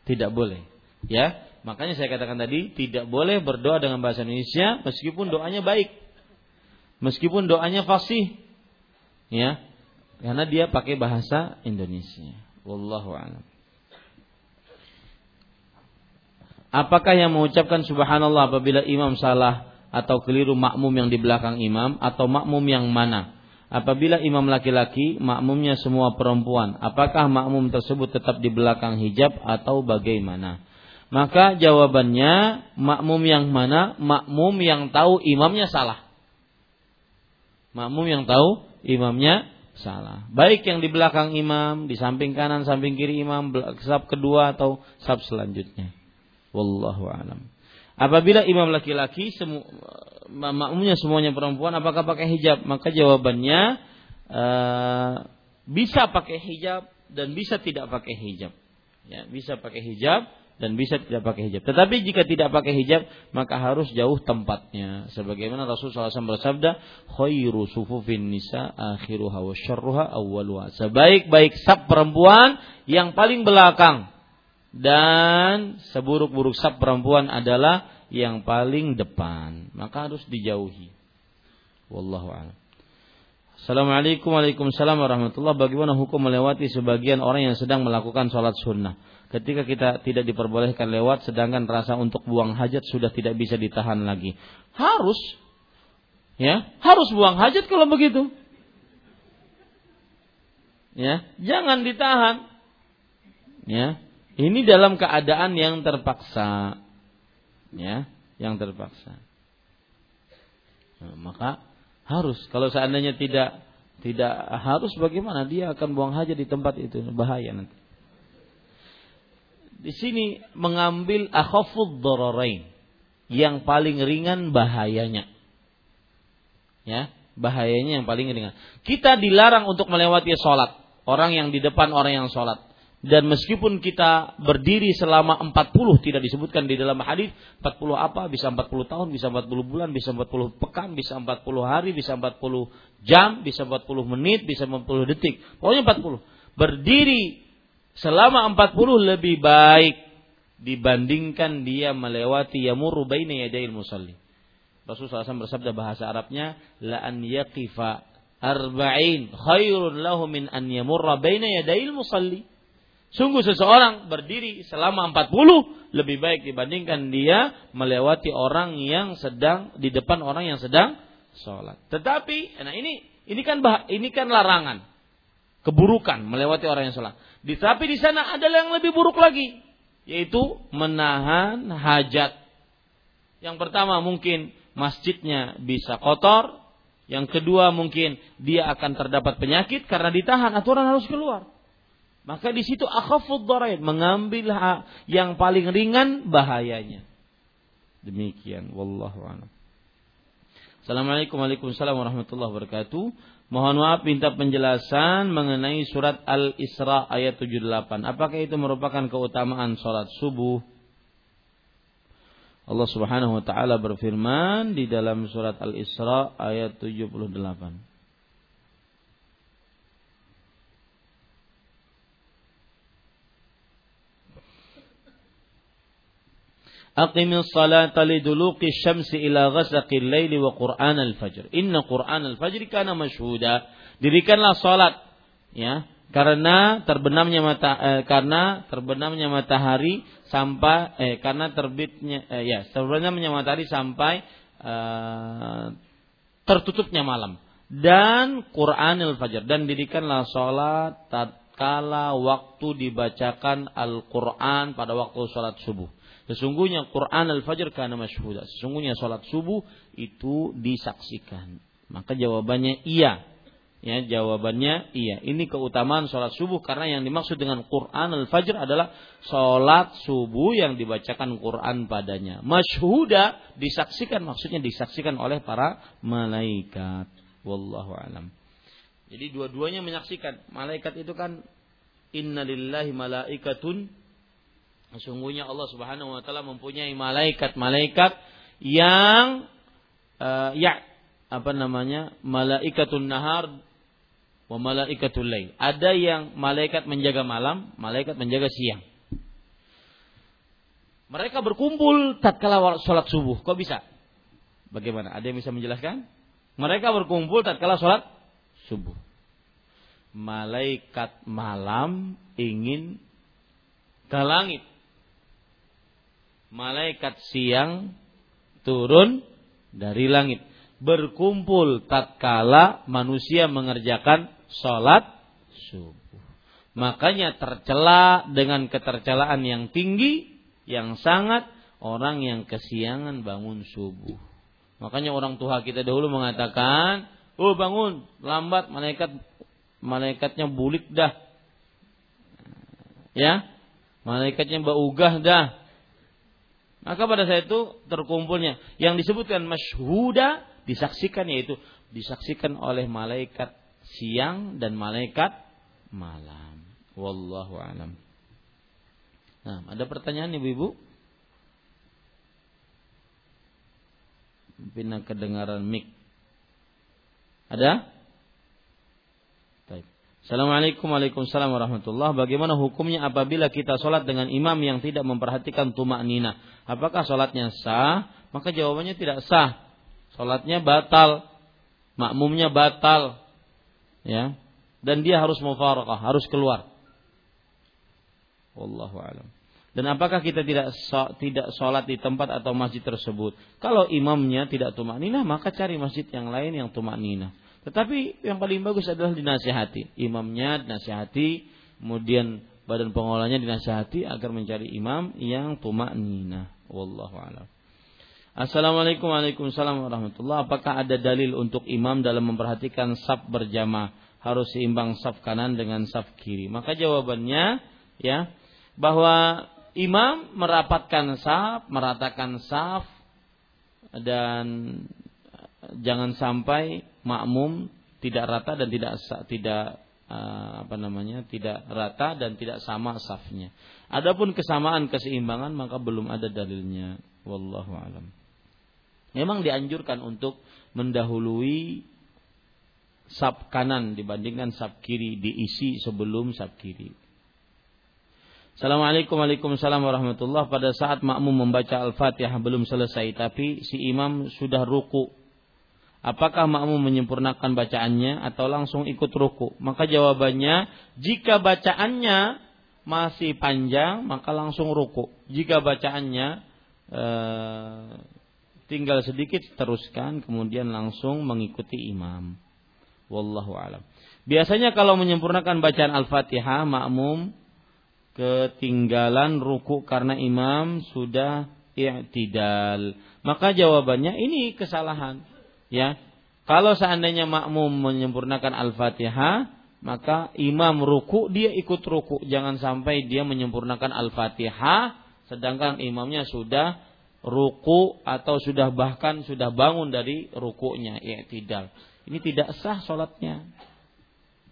Tidak boleh. Ya, makanya saya katakan tadi tidak boleh berdoa dengan bahasa Indonesia meskipun doanya baik meskipun doanya fasih ya karena dia pakai bahasa Indonesia wallahu alam Apakah yang mengucapkan subhanallah apabila imam salah atau keliru makmum yang di belakang imam atau makmum yang mana? Apabila imam laki-laki, makmumnya semua perempuan, apakah makmum tersebut tetap di belakang hijab atau bagaimana? Maka jawabannya makmum yang mana? Makmum yang tahu imamnya salah. Makmum yang tahu imamnya salah. Baik yang di belakang imam, di samping kanan, samping kiri imam, sab kedua atau sab selanjutnya. Wallahu alam. Apabila imam laki-laki semu, makmumnya semuanya perempuan, apakah pakai hijab? Maka jawabannya uh, bisa pakai hijab dan bisa tidak pakai hijab. Ya, bisa pakai hijab dan bisa tidak pakai hijab. Tetapi jika tidak pakai hijab, maka harus jauh tempatnya. Sebagaimana Rasulullah SAW bersabda, "Khairu sufufin nisa akhiruha wa syarruha awwaluha." Sebaik-baik sab perempuan yang paling belakang dan seburuk-buruk sab perempuan adalah yang paling depan. Maka harus dijauhi. Wallahu a'lam. Assalamualaikum warahmatullahi Bagaimana hukum melewati sebagian orang yang sedang melakukan sholat sunnah Ketika kita tidak diperbolehkan lewat Sedangkan rasa untuk buang hajat sudah tidak bisa ditahan lagi. Harus Ya, harus buang hajat kalau begitu. Ya, jangan ditahan. Ya, ini dalam keadaan yang terpaksa. Ya, yang terpaksa. Nah, Maka harus. Kalau seandainya tidak tidak harus bagaimana? Dia akan buang hajat di tempat itu. Bahaya nanti. Di sini mengambil akhafud dararain yang paling ringan bahayanya. Ya, bahayanya yang paling ringan. Kita dilarang untuk melewati sholat. Orang yang di depan orang yang sholat dan meskipun kita berdiri selama 40 tidak disebutkan di dalam hadis 40 apa bisa 40 tahun bisa 40 bulan bisa 40 pekan bisa 40 hari bisa 40 jam bisa 40 menit bisa 40 detik pokoknya 40 berdiri selama 40 lebih baik dibandingkan dia melewati yamuru baina yadayil musalli. Rasulullah SAW bersabda bahasa Arabnya la an yaqifa arba'in khairun lahu min an yamurra baina yadayil musalli. Sungguh seseorang berdiri selama 40 lebih baik dibandingkan dia melewati orang yang sedang di depan orang yang sedang sholat. Tetapi, nah ini ini kan bah, ini kan larangan, keburukan melewati orang yang sholat. Tetapi di sana ada yang lebih buruk lagi, yaitu menahan hajat. Yang pertama mungkin masjidnya bisa kotor, yang kedua mungkin dia akan terdapat penyakit karena ditahan aturan harus keluar. Maka di situ akhafud dharain, mengambil yang paling ringan bahayanya. Demikian wallahu a'lam. Assalamualaikum warahmatullahi wabarakatuh. Mohon maaf minta penjelasan mengenai surat Al-Isra ayat 78. Apakah itu merupakan keutamaan salat subuh? Allah Subhanahu wa taala berfirman di dalam surat Al-Isra ayat 78. Aqimis salata liduluqi syamsi ila ghasaqil laili wa Qur'an al-fajr. Inna Qur'an al-fajr kana masyhuda. Dirikanlah salat ya, karena terbenamnya mata eh, karena terbenamnya matahari sampai eh karena terbitnya eh, ya, terbenamnya matahari sampai eh, tertutupnya malam dan Quran al-fajr dan dirikanlah salat tatkala waktu dibacakan Al-Qur'an pada waktu salat subuh. Sesungguhnya Quran al-Fajr karena masyhuda. Sesungguhnya sholat subuh itu disaksikan. Maka jawabannya iya. Ya, jawabannya iya. Ini keutamaan sholat subuh karena yang dimaksud dengan Quran al-Fajr adalah sholat subuh yang dibacakan Quran padanya. Masyhuda disaksikan maksudnya disaksikan oleh para malaikat. Wallahu alam. Jadi dua-duanya menyaksikan. Malaikat itu kan innalillahi malaikatun Sesungguhnya Allah Subhanahu wa taala mempunyai malaikat-malaikat yang uh, ya apa namanya? malaikatun nahar wa malaikatul lail. Ada yang malaikat menjaga malam, malaikat menjaga siang. Mereka berkumpul tatkala sholat subuh. Kok bisa? Bagaimana? Ada yang bisa menjelaskan? Mereka berkumpul tatkala sholat subuh. Malaikat malam ingin ke langit malaikat siang turun dari langit berkumpul tatkala manusia mengerjakan sholat subuh. Makanya tercela dengan ketercelaan yang tinggi, yang sangat orang yang kesiangan bangun subuh. Makanya orang tua kita dahulu mengatakan, "Oh bangun, lambat malaikat malaikatnya bulik dah." Ya, malaikatnya mbak ugah dah Maka pada saat itu terkumpulnya yang disebutkan masyhuda disaksikan yaitu disaksikan oleh malaikat siang dan malaikat malam. Wallahu alam. Nah, ada pertanyaan Ibu-ibu? Pina kedengaran mic. Ada? Assalamualaikum Waalaikumsalam warahmatullah. Bagaimana hukumnya apabila kita sholat dengan imam yang tidak memperhatikan tumak nina? Apakah sholatnya sah? Maka jawabannya tidak sah. Sholatnya batal. Makmumnya batal. Ya. Dan dia harus mufarakah, harus keluar. Wallahu alam. Dan apakah kita tidak tidak sholat di tempat atau masjid tersebut? Kalau imamnya tidak tumak nina, maka cari masjid yang lain yang tumak nina. Tetapi yang paling bagus adalah dinasihati. Imamnya dinasihati, kemudian badan pengolahnya dinasihati agar mencari imam yang tumak nina. Wallahu a'lam. Assalamualaikum warahmatullahi wabarakatuh. Apakah ada dalil untuk imam dalam memperhatikan saf berjamaah harus seimbang saf kanan dengan saf kiri? Maka jawabannya ya bahwa imam merapatkan saf, meratakan saf dan jangan sampai makmum tidak rata dan tidak tidak uh, apa namanya tidak rata dan tidak sama safnya. Adapun kesamaan keseimbangan maka belum ada dalilnya. Wallahu alam. Memang dianjurkan untuk mendahului saf kanan dibandingkan saf kiri diisi sebelum saf kiri. Assalamualaikum Waalaikumsalam warahmatullah Pada saat makmum membaca Al-Fatihah belum selesai Tapi si imam sudah ruku Apakah makmum menyempurnakan bacaannya Atau langsung ikut ruku Maka jawabannya Jika bacaannya masih panjang Maka langsung ruku Jika bacaannya eh, Tinggal sedikit teruskan Kemudian langsung mengikuti imam Wallahu alam Biasanya kalau menyempurnakan bacaan Al-Fatihah Makmum ketinggalan ruku karena imam sudah i'tidal. Maka jawabannya ini kesalahan. Ya. Kalau seandainya makmum menyempurnakan Al-Fatihah, maka imam ruku dia ikut ruku. Jangan sampai dia menyempurnakan Al-Fatihah sedangkan imamnya sudah ruku atau sudah bahkan sudah bangun dari rukunya i'tidal. Ini tidak sah salatnya.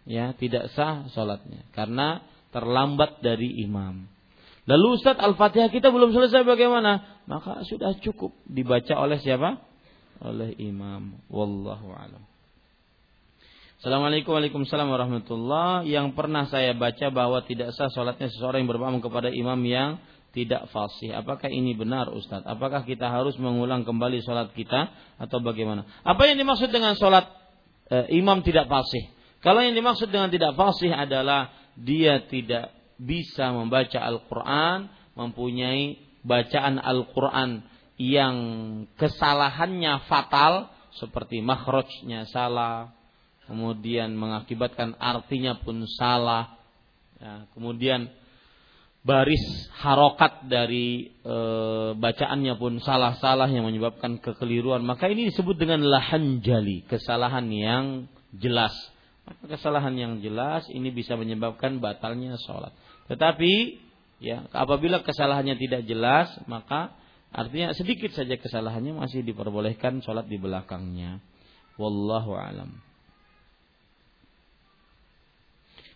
Ya, tidak sah salatnya karena terlambat dari imam. Lalu Ustaz Al-Fatihah kita belum selesai bagaimana? Maka sudah cukup dibaca oleh siapa? Oleh imam. Wallahu alam. Assalamualaikum warahmatullahi Yang pernah saya baca bahwa tidak sah sholatnya seseorang yang bermakmum kepada imam yang tidak fasih. Apakah ini benar Ustaz? Apakah kita harus mengulang kembali sholat kita atau bagaimana? Apa yang dimaksud dengan sholat e, imam tidak fasih? Kalau yang dimaksud dengan tidak fasih adalah dia tidak bisa membaca Al-Quran, mempunyai bacaan Al-Quran yang kesalahannya fatal, seperti makhrajnya salah, kemudian mengakibatkan artinya pun salah, ya, kemudian baris harokat dari e, bacaannya pun salah-salah yang menyebabkan kekeliruan, maka ini disebut dengan lahan jali, kesalahan yang jelas. Kesalahan yang jelas ini bisa menyebabkan batalnya sholat. Tetapi ya apabila kesalahannya tidak jelas maka artinya sedikit saja kesalahannya masih diperbolehkan sholat di belakangnya. Wallahu alam.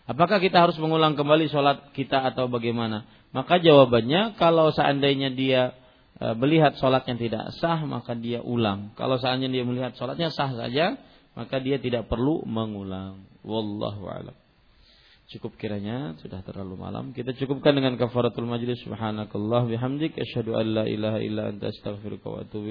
Apakah kita harus mengulang kembali sholat kita atau bagaimana? Maka jawabannya kalau seandainya dia e, melihat sholatnya tidak sah maka dia ulang. Kalau seandainya dia melihat sholatnya sah saja maka dia tidak perlu mengulang. Wallahu a'lam. Cukup kiranya sudah terlalu malam. Kita cukupkan dengan kafaratul majlis. Subhanakallah bihamdik asyhadu an la ilaha illa anta astaghfiruka wa atubu.